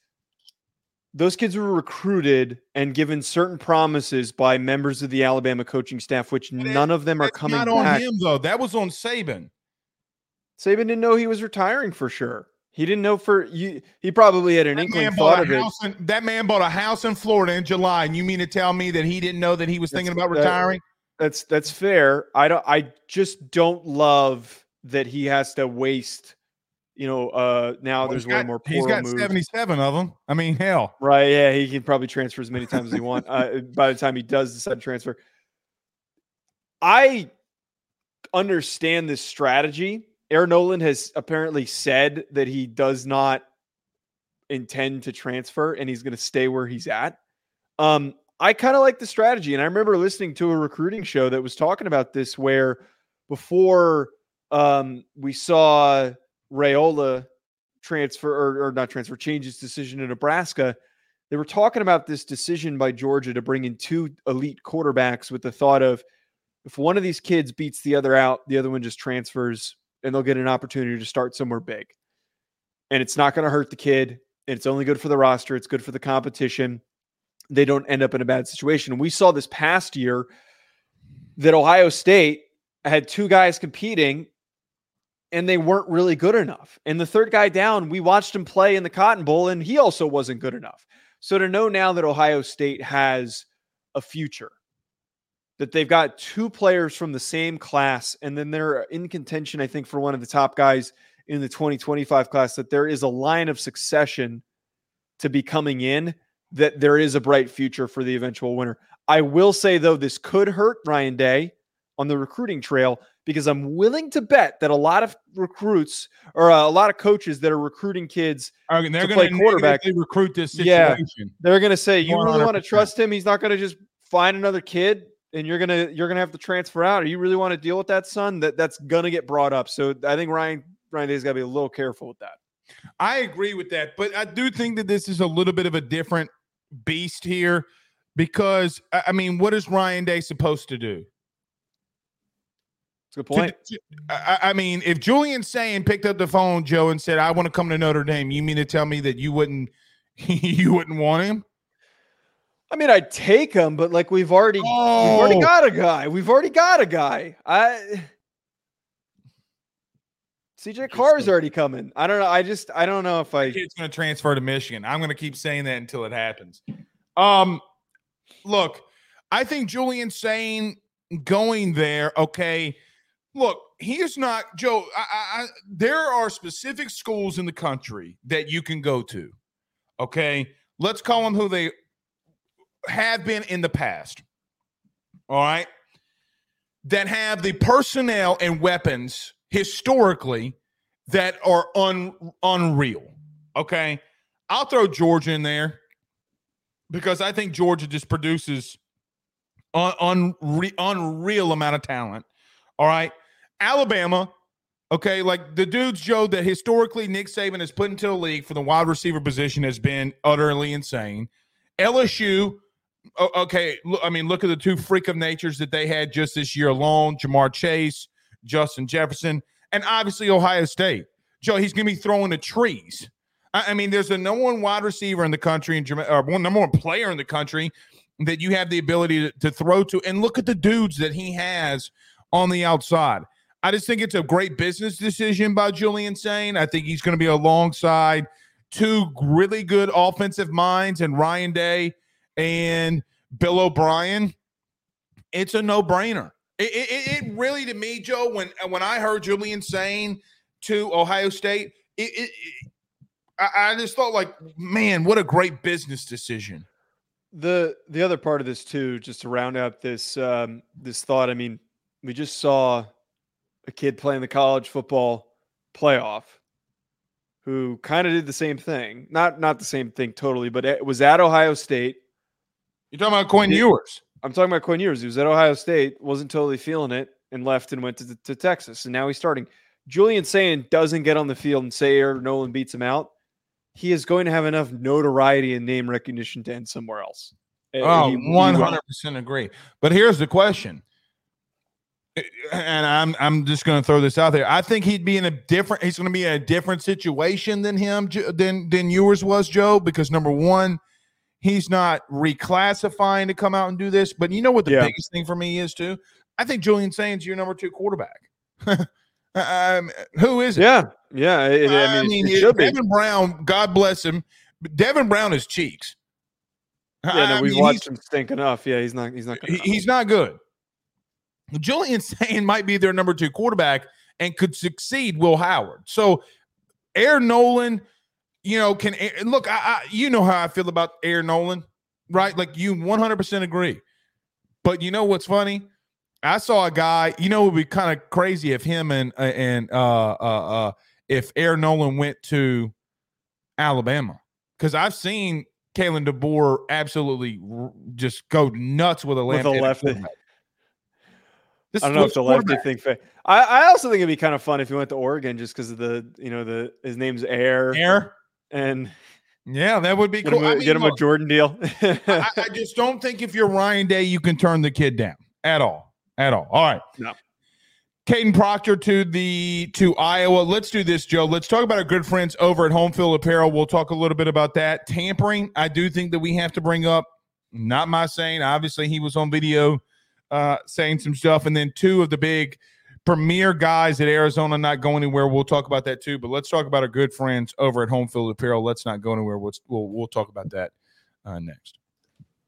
those kids were recruited and given certain promises by members of the Alabama coaching staff, which but none of them are coming not back. on him though. That was on Saban. Saban didn't know he was retiring for sure. He didn't know for you. He probably had an that inkling thought of it. In, that man bought a house in Florida in July, and you mean to tell me that he didn't know that he was that's, thinking about that, retiring? That's that's fair. I don't. I just don't love that he has to waste you know, uh, now well, there's got, way more. He's got moves. 77 of them. I mean, hell. Right. Yeah. He can probably transfer as many times as he wants uh, by the time he does decide to transfer. I understand this strategy. Air Noland has apparently said that he does not intend to transfer and he's going to stay where he's at. Um, I kind of like the strategy. And I remember listening to a recruiting show that was talking about this where before um, we saw Raiola transfer or, or not transfer, changes decision to Nebraska. They were talking about this decision by Georgia to bring in two elite quarterbacks with the thought of if one of these kids beats the other out, the other one just transfers and they'll get an opportunity to start somewhere big. And it's not going to hurt the kid. It's only good for the roster. It's good for the competition. They don't end up in a bad situation. We saw this past year that Ohio State had two guys competing and they weren't really good enough. And the third guy down, we watched him play in the Cotton Bowl, and he also wasn't good enough. So to know now that Ohio State has a future. That they've got two players from the same class, and then they're in contention, I think, for one of the top guys in the 2025 class, that there is a line of succession to be coming in, that there is a bright future for the eventual winner. I will say, though, this could hurt Ryan Day on the recruiting trail because I'm willing to bet that a lot of recruits or uh, a lot of coaches that are recruiting kids Are- they're to play quarterback. recruit this Yeah. they're going to say you really want to trust him he's not going to just find another kid and you're going to you're going to have to transfer out or you really want to deal with that son that that's going to get brought up so i think ryan ryan day's got to be a little careful with that I agree with that, but I do think that this is a little bit of a different beast here because I mean, what is Ryan Day supposed to do? It's a good point to- I, I mean, if Julian Sayin picked up the phone, Joe, and said, "I want to come to Notre Dame," you mean to tell me that you wouldn't you wouldn't want him? i mean i'd take him but like we've already we've already Oh. got a guy we've already got a guy i CJ Carr is already coming. I don't know. I just I don't know if I kid's going to transfer to Michigan. I'm going to keep saying that until it happens. Um, look, I think Julian Sayin going there, okay. Look, he is not Joe. I, I, there are specific schools in the country that you can go to. Okay, let's call them who they have been in the past. All right, that have the personnel and weapons historically that are un, unreal. Okay. I'll throw Georgia in there because I think Georgia just produces un, unre, unreal amount of talent. All right. Alabama. Okay. Like the dudes, Joe, that historically Nick Saban has put into the league for the wide receiver position has been utterly insane. LSU. Okay, I mean, look at the two freak of natures that they had just this year alone: Ja'Marr Chase, Justin Jefferson, and obviously Ohio State. Joe, he's going to be throwing the trees. I, mean, there's a number one wide receiver in the country, and or one number one player in the country that you have the ability to, to throw to. And look at the dudes that he has on the outside. I just think it's a great business decision by Julian Sayin. I think he's going to be alongside two really good offensive minds and Ryan Day and Bill O'Brien. It's a no brainer. It, it, it- really, to me, Joe, when when I heard Julian Sayin to Ohio State, it- I, I just thought like, man, what a great business decision. the the other part of this too, just to round out this um, this thought. I mean, we just saw a kid playing the college football playoff who kind of did the same thing. Not not the same thing totally, but it was at Ohio State. You're talking about Quinn. Ewers. I'm talking about Quinn Ewers. He was at Ohio State, wasn't totally feeling it, and left and went to, to Texas. And now he's starting. Julian Sayin doesn't get on the field and say Air Noland beats him out. He is going to have enough notoriety and name recognition to end somewhere else. Oh, he- he 100% agree. But here's the question. And I'm I'm just going to throw this out there. I think he'd be in a different he's going to be in a different situation than him than than Ewers was, Joe, because number 1, he's not reclassifying to come out and do this, but you know what the Yeah. biggest thing for me is too? I think Julian Sayin's your number 2 quarterback. um, who is it? Yeah, yeah. it- I mean, it, it- should be. Devin Brown, God bless him. Devin Brown is cheeks. Yeah, no, we've mean, watched him stink enough. Yeah, he's not. He's not. He's not good. Julian Sayin might be their number two quarterback and could succeed Will Howard. So Air Noland, you know, can look. I, I you know how I feel about Air Noland, right? Like you 100% agree. But you know what's funny? I saw a guy. You know, it would be kind of crazy if him and uh, and uh uh uh if Air Noland went to Alabama because I've seen Kalen DeBoer absolutely just go nuts with a With a left-handed lefty. quarterback. This I don't know if the lefty thing. Fa- I, I also think it'd be kind of fun if he went to Oregon just because of the you know the his name's Air Air. and Yeah, that would be get cool. him a, I mean, get him a Jordan deal. I, I just don't think if you're Ryan Day, you can turn the kid down at all. At all. All right. No. Kadyn Proctor to the to Iowa. Let's do this, Joe. Let's talk about our good friends over at Home Field Apparel. We'll talk a little bit about that. Tampering, I do think that we have to bring up. Not my saying. Obviously, he was on video uh saying some stuff. And then two of the big premier guys at Arizona not going anywhere. We'll talk about that too. But let's talk about our good friends over at Home Field Apparel. Let's not go anywhere. We'll we'll, we'll talk about that uh, next.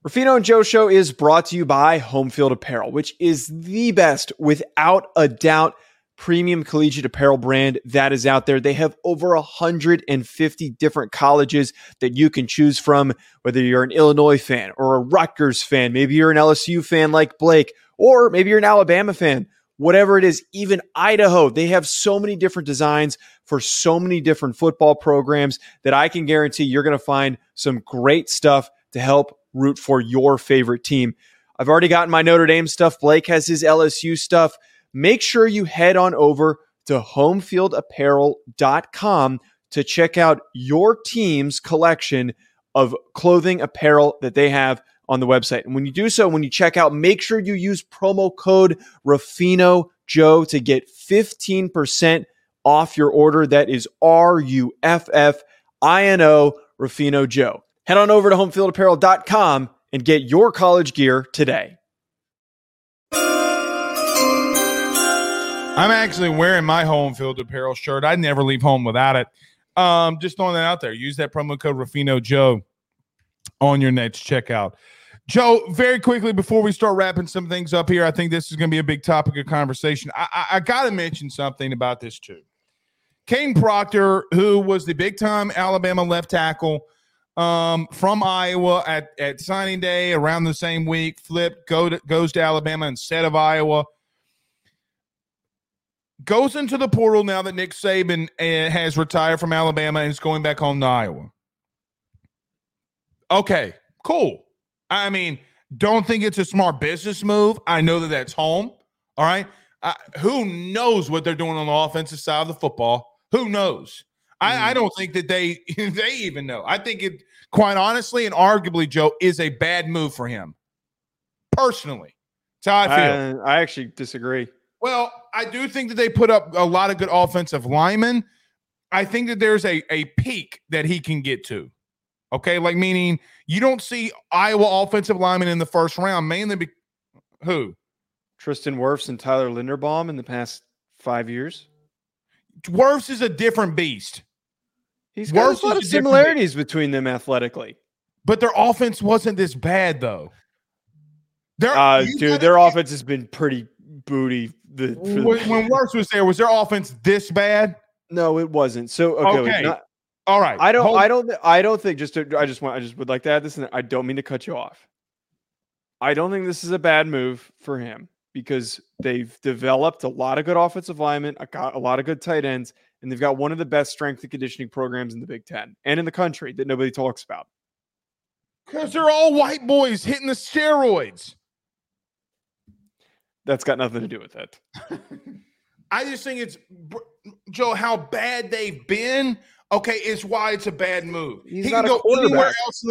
Ruffino and Joe Show is brought to you by Home Field Apparel, which is the best, without a doubt, premium collegiate apparel brand that is out there. They have over 150 different colleges that you can choose from, whether you're an Illinois fan or a Rutgers fan, maybe you're an LSU fan like Blake, or maybe you're an Alabama fan. Whatever it is, even Idaho, they have so many different designs for so many different football programs that I can guarantee you're going to find some great stuff to help root for your favorite team. I've already gotten my Notre Dame stuff. Blake has his LSU stuff. Make sure you head on over to homefieldapparel.com to check out your team's collection of clothing apparel that they have on the website. And when you do so, when you check out, make sure you use promo code Ruffino Joe to get 15% off your order. That is R U F F I N O Ruffino Joe. Head on over to homefieldapparel.com and get your college gear today. I'm actually wearing my home field apparel shirt. I never leave home without it. Um, just throwing that out there. Use that promo code Ruffino Joe on your next checkout. Joe, very quickly before we start wrapping some things up here, I think this is going to be a big topic of conversation. I, I, I got to mention something about this too. Kadyn Proctor, who was the big time Alabama left tackle um, from Iowa at, at signing day around the same week, flipped, go to, goes to Alabama instead of Iowa. Goes into the portal now that Nick Saban uh, has retired from Alabama and is going back home to Iowa. Okay, cool. I mean, don't think it's a smart business move. I know that that's home. All right. Uh, who knows what they're doing on the offensive side of the football? Who knows? I, I, mm. don't think that they they even know. I think it quite honestly and arguably, Joe, is a bad move for him. Personally. How I feel. I, I actually disagree. Well, I do think that they put up a lot of good offensive linemen. I think that there's a, a peak that he can get to. Okay. Like, meaning you don't see Iowa offensive linemen in the first round, mainly be, who? Tristan Wirfs and Tyler Linderbaum in the past five years. Wirfs is a different beast. He's got Wirfs a lot of similarities between them athletically. But their offense wasn't this bad, though. Their, uh, dude, their offense has been pretty booty. The, when, when Wirfs was there, was their offense this bad? No, it wasn't. So okay, okay. Not, all right. I don't. Hold. I don't. I don't think. Just. To, I just want. I just would like to add this. And I don't mean to cut you off. I don't think this is a bad move for him because they've developed a lot of good offensive linemen, got a lot of good tight ends, and they've got one of the best strength and conditioning programs in the Big Ten and in the country that nobody talks about. Because they're all white boys hitting the steroids. That's got nothing to do with it. I just think it's Joe how bad they've been. Okay, is why it's a bad move. He's he not can a go quarterback. anywhere else.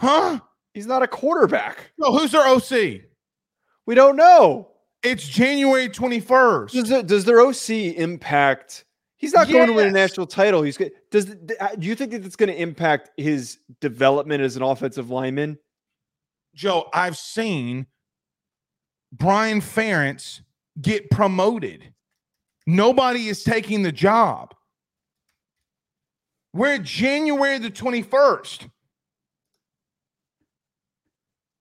huh? He's not a quarterback. No, who's their OC? We don't know. It's January 21st. Does, does their OC impact? He's not yes. going to win a national title. He's does. Do you think that it's going to impact his development as an offensive lineman? Joe, I've seen Brian Ferentz get promoted. Nobody is taking the job. We're January the 21st.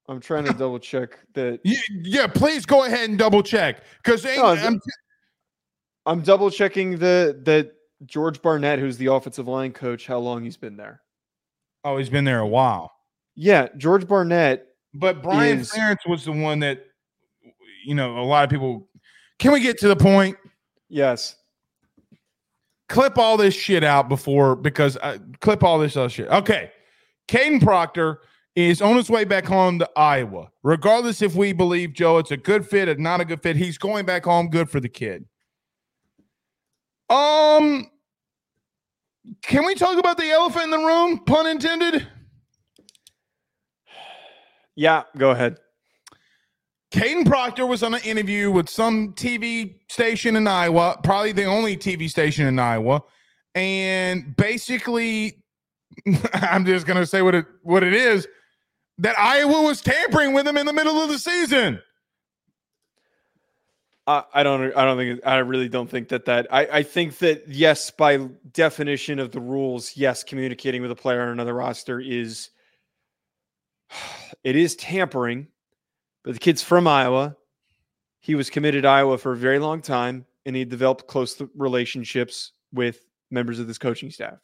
I'm trying to double check that. Yeah, yeah, please go ahead and double check because no, I'm, I'm double checking the that George Barnett, who's the offensive line coach, how long he's been there. Oh, he's been there a while. Yeah, George Barnett. But Brian is, Ferentz was the one that, you know, a lot of people. Can we get to the point? Yes. Clip all this shit out before because I, clip all this other shit. Okay, Kadyn Proctor is on his way back home to Iowa. Regardless if we believe Joe, it's a good fit or not a good fit, he's going back home. Good for the kid. Um, can we talk about the elephant in the room? Pun intended. Yeah, go ahead. Kadyn Proctor was on an interview with some TV station in Iowa, probably the only TV station in Iowa, and basically, I'm just gonna say what it what it is that Iowa was tampering with him in the middle of the season. I, I don't. I don't think. I really don't think that. That I, I think that yes, by definition of the rules, yes, communicating with a player on another roster is it is tampering, but the kid's from Iowa. He was committed to Iowa for a very long time, and he developed close relationships with members of this coaching staff.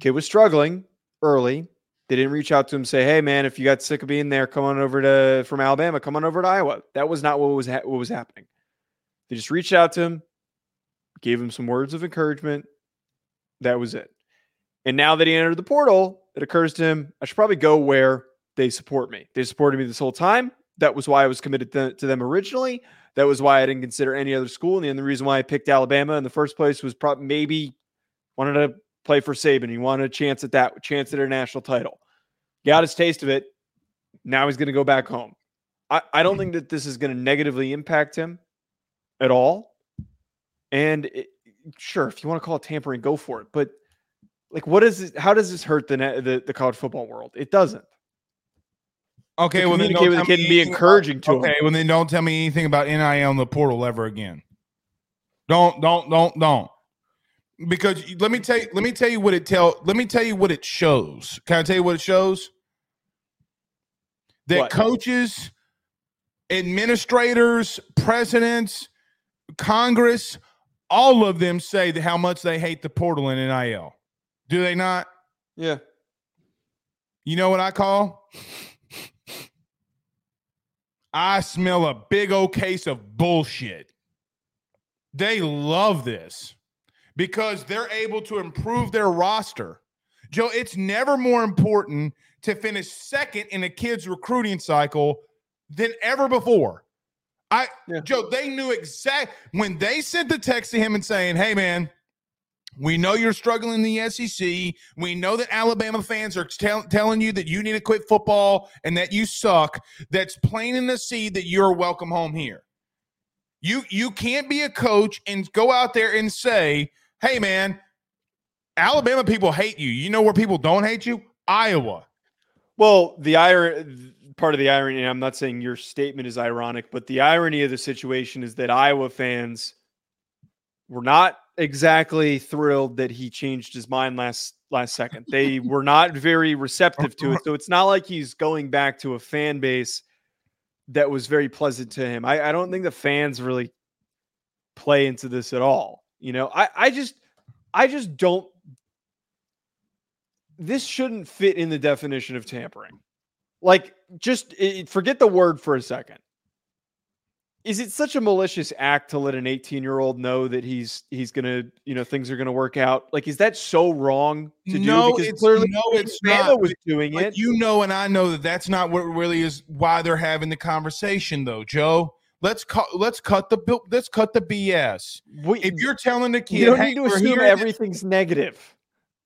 Kid was struggling early. They didn't reach out to him say, "Hey, man, if you got sick of being there, come on over to from Alabama, come on over to Iowa." That was not what was ha- what was happening. They just reached out to him, gave him some words of encouragement. That was it. And now that he entered the portal, it occurs to him, I should probably go where they support me. They supported me this whole time. That was why I was committed to, to them originally. That was why I didn't consider any other school. And the reason why I picked Alabama in the first place was probably maybe wanted to play for Saban. He wanted a chance at that, chance at a national title. Got his taste of it. Now he's going to go back home. I, I don't think that this is going to negatively impact him at all. And it, sure, if you want to call it tampering, go for it. But like, what is it? How does this hurt the the, the college football world? It doesn't. Okay, well, then communicate with the kid and be encouraging about, to okay, him. well, then don't tell me anything about NIL in the portal ever again. Don't, don't, don't, don't. Because let me tell you, let me tell you what it tell. Let me tell you what it shows. Can I tell you what it shows? That What? coaches, administrators, presidents, Congress, all of them say that how much they hate the portal in NIL. Do they not? Yeah. You know what I call? I smell a big old case of bullshit. They love this because they're able to improve their roster. Joe, it's never more important to finish second in a kid's recruiting cycle than ever before. I Yeah. Joe, they knew exact when they sent the text to him and saying, "Hey man, we know you're struggling in the SEC. We know that Alabama fans are tell- telling you that you need to quit football and that you suck. That's plain in the sea that you're welcome home here. You you can't be a coach and go out there and say, "Hey man, Alabama people hate you. You know where people don't hate you? Iowa." Well, the irony, part of the irony, and I'm not saying your statement is ironic, but the irony of the situation is that Iowa fans were not exactly thrilled that he changed his mind last last second. They were not very receptive to it. So it's not like he's going back to a fan base that was very pleasant to him. I, I don't think the fans really play into this at all. You know, I, I just I just don't this shouldn't fit in the definition of tampering. Like, just i- forget the word for a second. Is it such a malicious act to let an 18 year old know that he's he's gonna, you know, things are gonna work out? Like, is that so wrong to no, do? Because it's clearly no, it's Alabama not. was doing But it. you know, and I know that that's not what really is why they're having the conversation, though, Joe. Let's cut. Let's cut the. Let's cut the BS. We, If you're telling the kid, you don't "Hey, need to assume here at this everything's negative.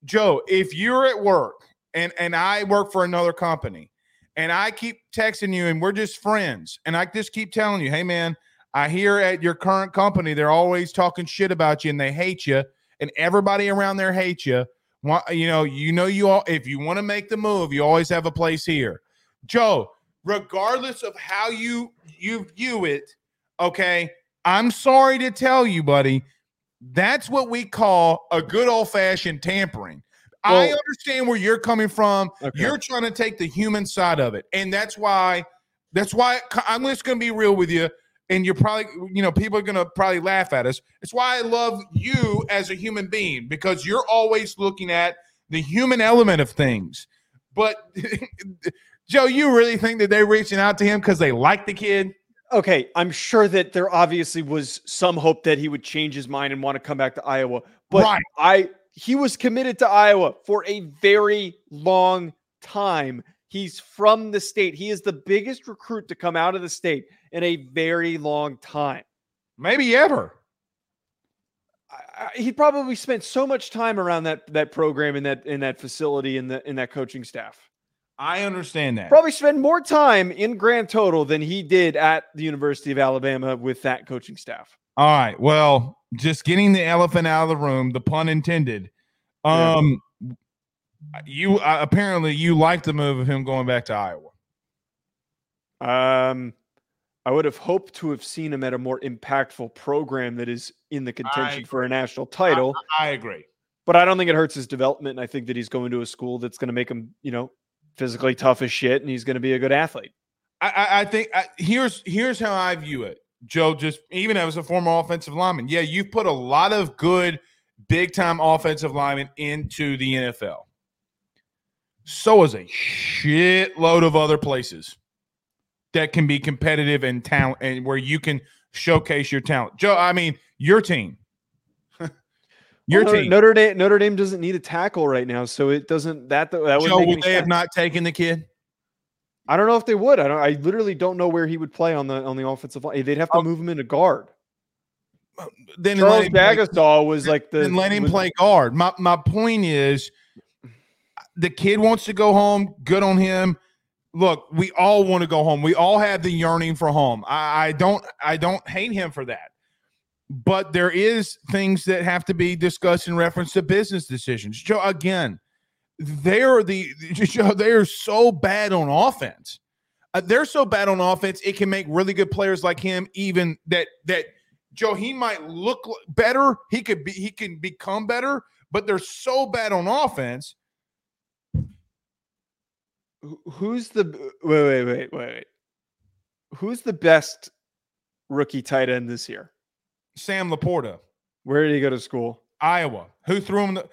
Joe, if you're at work and and I work for another company and I keep texting you and we're just friends and I just keep telling you, hey man, I hear at your current company they're always talking shit about you and they hate you and everybody around there hates you. You know, you know you all if you want to make the move, you always have a place here. Joe, regardless of how you you view it, okay? I'm sorry to tell you, buddy, that's what we call a good old fashioned tampering. I understand where you're coming from. Okay. You're trying to take the human side of it. And that's why, that's why I'm just going to be real with you. And you're probably, you know, people are going to probably laugh at us. It's why I love you as a human being because you're always looking at the human element of things. But Joe, you really think that they're reaching out to him because they like the kid? Okay, I'm sure that there obviously was some hope that he would change his mind and want to come back to Iowa. But Right. I he was committed to Iowa for a very long time. He's from the state. He is the biggest recruit to come out of the state in a very long time. Maybe ever. I, I, he probably spent so much time around that that program in that in that facility in the in that coaching staff. I understand that. Probably spend more time in grand total than he did at the University of Alabama with that coaching staff. All right. Well, just getting the elephant out of the room, the pun intended. Yeah. Um, you uh, apparently you like the move of him going back to Iowa. Um, I would have hoped to have seen him at a more impactful program that is in the contention for a national title, I, I agree. but I don't think it hurts his development. And I think that he's going to a school that's going to make him, you know, physically tough as shit, and he's going to be a good athlete. I, I, I think here's here's how I view it, Joe. Just even as a former offensive lineman, yeah, you've put a lot of good big time offensive linemen into the NFL. So is a shitload of other places that can be competitive and talent and where you can showcase your talent. Joe, I mean, your team. your Well, team. Notre Dame. Notre Dame doesn't need a tackle right now, so it doesn't. That that would Joe, make would they have not taken the kid? I don't know if they would. I don't. I literally don't know where he would play on the on the offensive line. They'd have to Oh. move him into guard. Then Charles play- was like the. then let him was- play guard. My my point is, the kid wants to go home. Good on him. Look, we all want to go home. We all have the yearning for home. I, I don't I don't hate him for that. But there is things that have to be discussed in reference to business decisions. Joe, again, they're the Joe, they're so bad on offense. Uh, they're so bad on offense, it can make really good players like him even that that Joe, he might look better. He could be he can become better, but they're so bad on offense. Who's the wait wait wait wait wait? Who's the best rookie tight end this year? Sam LaPorta, Where did he go to school? Iowa. Who threw him the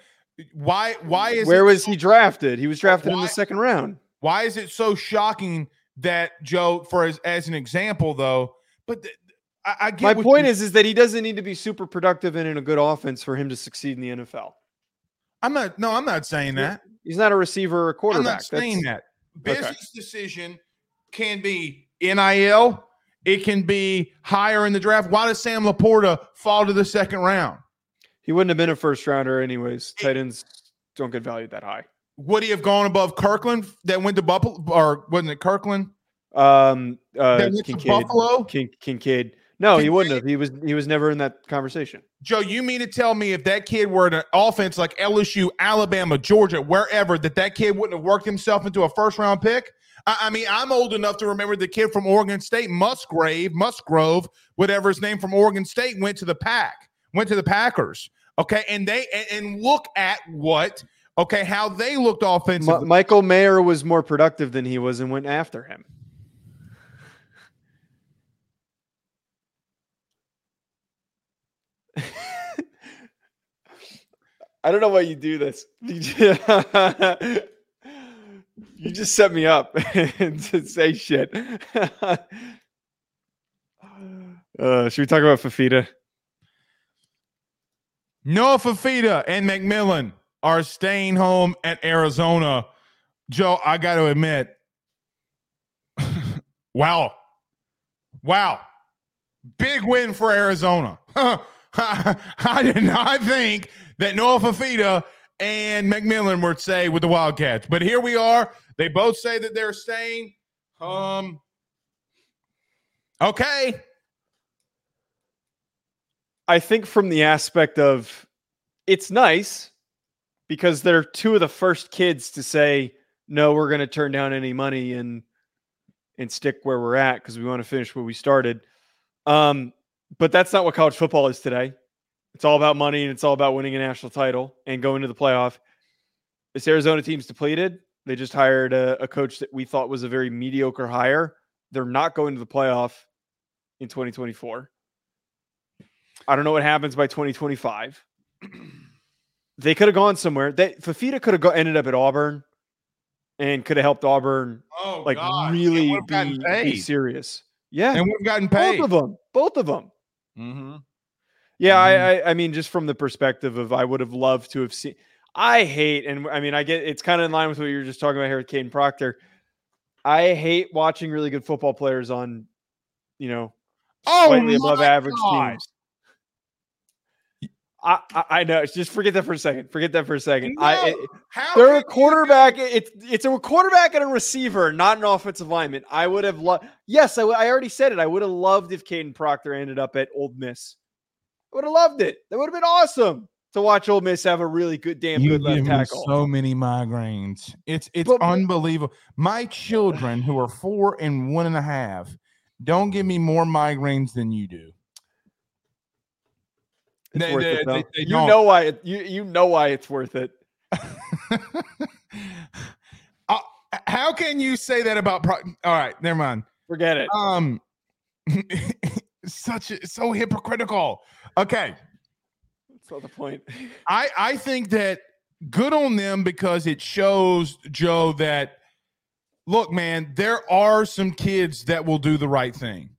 why why is Where it, was he drafted? He was drafted in the second round. why is it so shocking that Joe for as, as an example though, but th- I, I get My point you- is, is that he doesn't need to be super productive and in a good offense for him to succeed in the NFL. I'm not no, I'm not saying that. He's not a receiver or a I'm quarterback. not saying That's- that. Business decision can be NIL. It can be higher in the draft. Why does Sam LaPorta fall to the second round? He wouldn't have been a first rounder anyways. Tight ends don't get valued that high. Would he have gone above Kirkland that went to Buffalo or wasn't it Kirkland Um, uh, Kincaid, Buffalo? Kin- Kincaid. No, he wouldn't have. He was he was never in that conversation. Joe, you mean to tell me if that kid were in an offense like LSU, Alabama, Georgia, wherever, that that kid wouldn't have worked himself into a first round pick? I, I mean, I'm old enough to remember the kid from Oregon State, Musgrave, Musgrove, whatever his name from Oregon State, went to the pack, went to the Packers. Okay, and they and, and look at what okay how they looked Mi- offensively. Michael Mayer was more productive than he was and went after him. I don't know why you do this. You you just set me up to say shit. uh, should we talk about Fifita? Noah Fifita and McMillan are staying home at Arizona. Joe, I got to admit, wow, wow, big win for Arizona. I did not think that Noah Fifita and McMillan would say with the Wildcats, but here we are. They both say that they're staying. Um, okay. I think from the aspect of it's nice because they're two of the first kids to say no, we're going to turn down any money and and stick where we're at because we want to finish where we started. Um, but that's not what college football is today. It's all about money and it's all about winning a national title and going to the playoff. This Arizona team's depleted. They just hired a, a coach that we thought was a very mediocre hire. They're not going to the playoff in 2024. I don't know what happens by 2025. they could have gone somewhere. They Fifita could have go, ended up at Auburn and could have helped Auburn Oh, like God. really And would've gotten be, be serious. Yeah, And we've gotten both of them. Both of them. Mm-hmm. Yeah, Mhm. I, I I mean, just from the perspective of I would have loved to have seen. I hate, and I mean, I get it's kind of in line with what you were just talking about here with Kadyn Proctor. I hate watching really good football players on, you know, Oh, slightly above my average teams. I, I I know. Just forget that for a second. Forget that for a second. I it- How they're a can you- quarterback. It's it's a quarterback and a receiver, not an offensive lineman. I would have loved. Yes, I, w- I already said it. I would have loved if Kadyn Proctor ended up at Ole Miss. I would have loved it. That would have been awesome to watch Ole Miss have a really good, damn You good left me tackle. so many migraines. It's it's But- but- unbelievable. My children, who are four and one and a half, don't give me more migraines than you do. They- they- it, they- you don't. know why? It, you you know why it's worth it. I, how can you say that about? Pro- All right, never mind. Forget it. Um, such a, so hypocritical. Okay, That's not the point. I I think that good on them because it shows Joe that look, man, there are some kids that will do the right thing.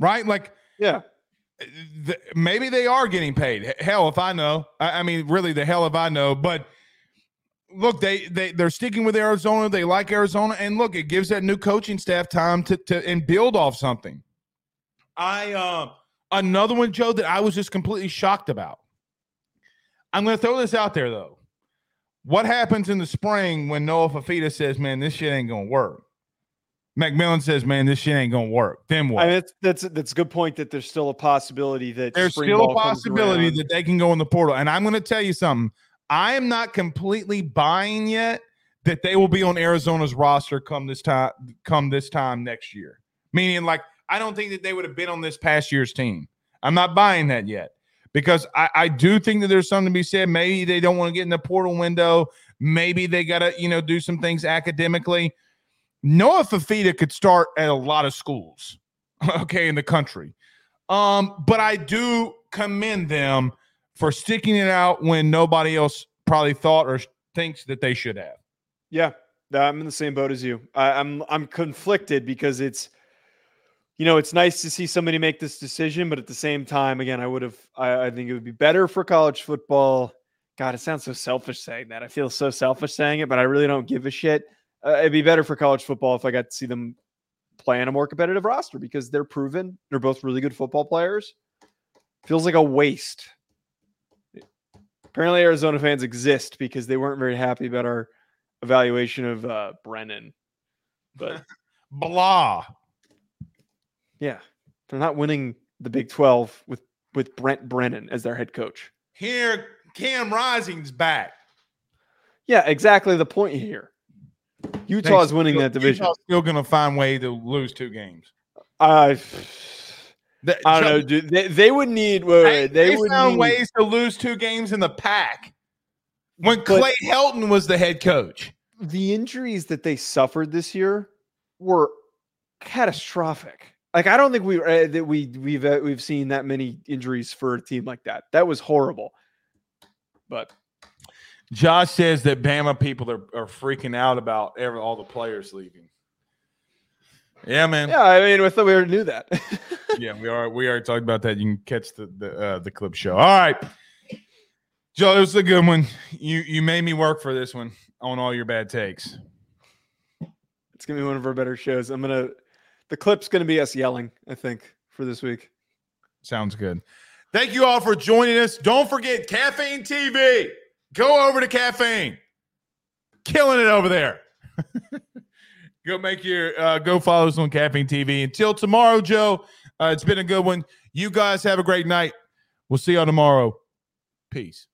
Right? Like Yeah. th- maybe they are getting paid. Hell, if I know. I, I mean, really, the hell if I know. But look, they they they're sticking with Arizona. They like Arizona, and look, it gives that new coaching staff time to to and build off something. I uh, another one, Joe, that I was just completely shocked about. I'm going to throw this out there though. What happens in the spring when Noah Fifita says, "Man, this shit ain't going to work"? McMillan says, "Man, this shit ain't going to work." Then what? I mean, that's that's that's a good point that there's still a possibility that There's still a possibility that they can go in the portal. And I'm going to tell you something. I am not completely buying yet that they will be on Arizona's roster come this time come this time next year. Meaning like I don't think that they would have been on this past year's team. I'm not buying that yet because I, I do think that there's something to be said. Maybe they don't want to get in the portal window. Maybe they got to, you know, do some things academically. Noah Fifita could start at a lot of schools, okay, in the country. Um, but I do commend them for sticking it out when nobody else probably thought or thinks that they should have. Yeah, I'm in the same boat as you. I, I'm I'm conflicted because it's, you know, it's nice to see somebody make this decision, but at the same time, again, I would have. I, I think it would be better for college football. God, it sounds so selfish saying that. I feel so selfish saying it, but I really don't give a shit. Uh, it'd be better for college football if I got to see them play on a more competitive roster because they're proven. They're both really good football players. Feels like a waste. Apparently, Arizona fans exist because they weren't very happy about our evaluation of uh, Brennan. But Blah. yeah, they're not winning the Big 12 with with Brent Brennan as their head coach. Here, Cam Rising's back. Yeah, exactly the point here. Utah is winning Still- that division. Utah's still going to find way to lose two games. I That- I don't know, dude. They, they would need. Wait, They, wait, they, they would found need, ways to lose two games in the Pac when Clay Helton was the head coach. the injuries that they suffered this year were catastrophic. Like I don't think we uh, that we we've uh, we've seen that many injuries for a team like that. That was horrible. But Josh says that Bama people are, are freaking out about every, all the players leaving. Yeah, man. yeah, I mean, we thought we already knew that. yeah, we are. We already talked about that. You can catch the the uh, the clip show. All right, Joe, it was a good one. You you made me work for this one on all your bad takes. it's gonna be one of our better shows. I'm gonna the clip's gonna be us yelling. I think for this week. Sounds good. Thank you all for joining us. Don't forget Caffeine TV. Go over to Caffeine. Killing it over there. go make your uh, go follow us on Caffeine TV. Until tomorrow, Joe. Uh, it's been a good one. You guys have a great night. We'll see y'all tomorrow. Peace.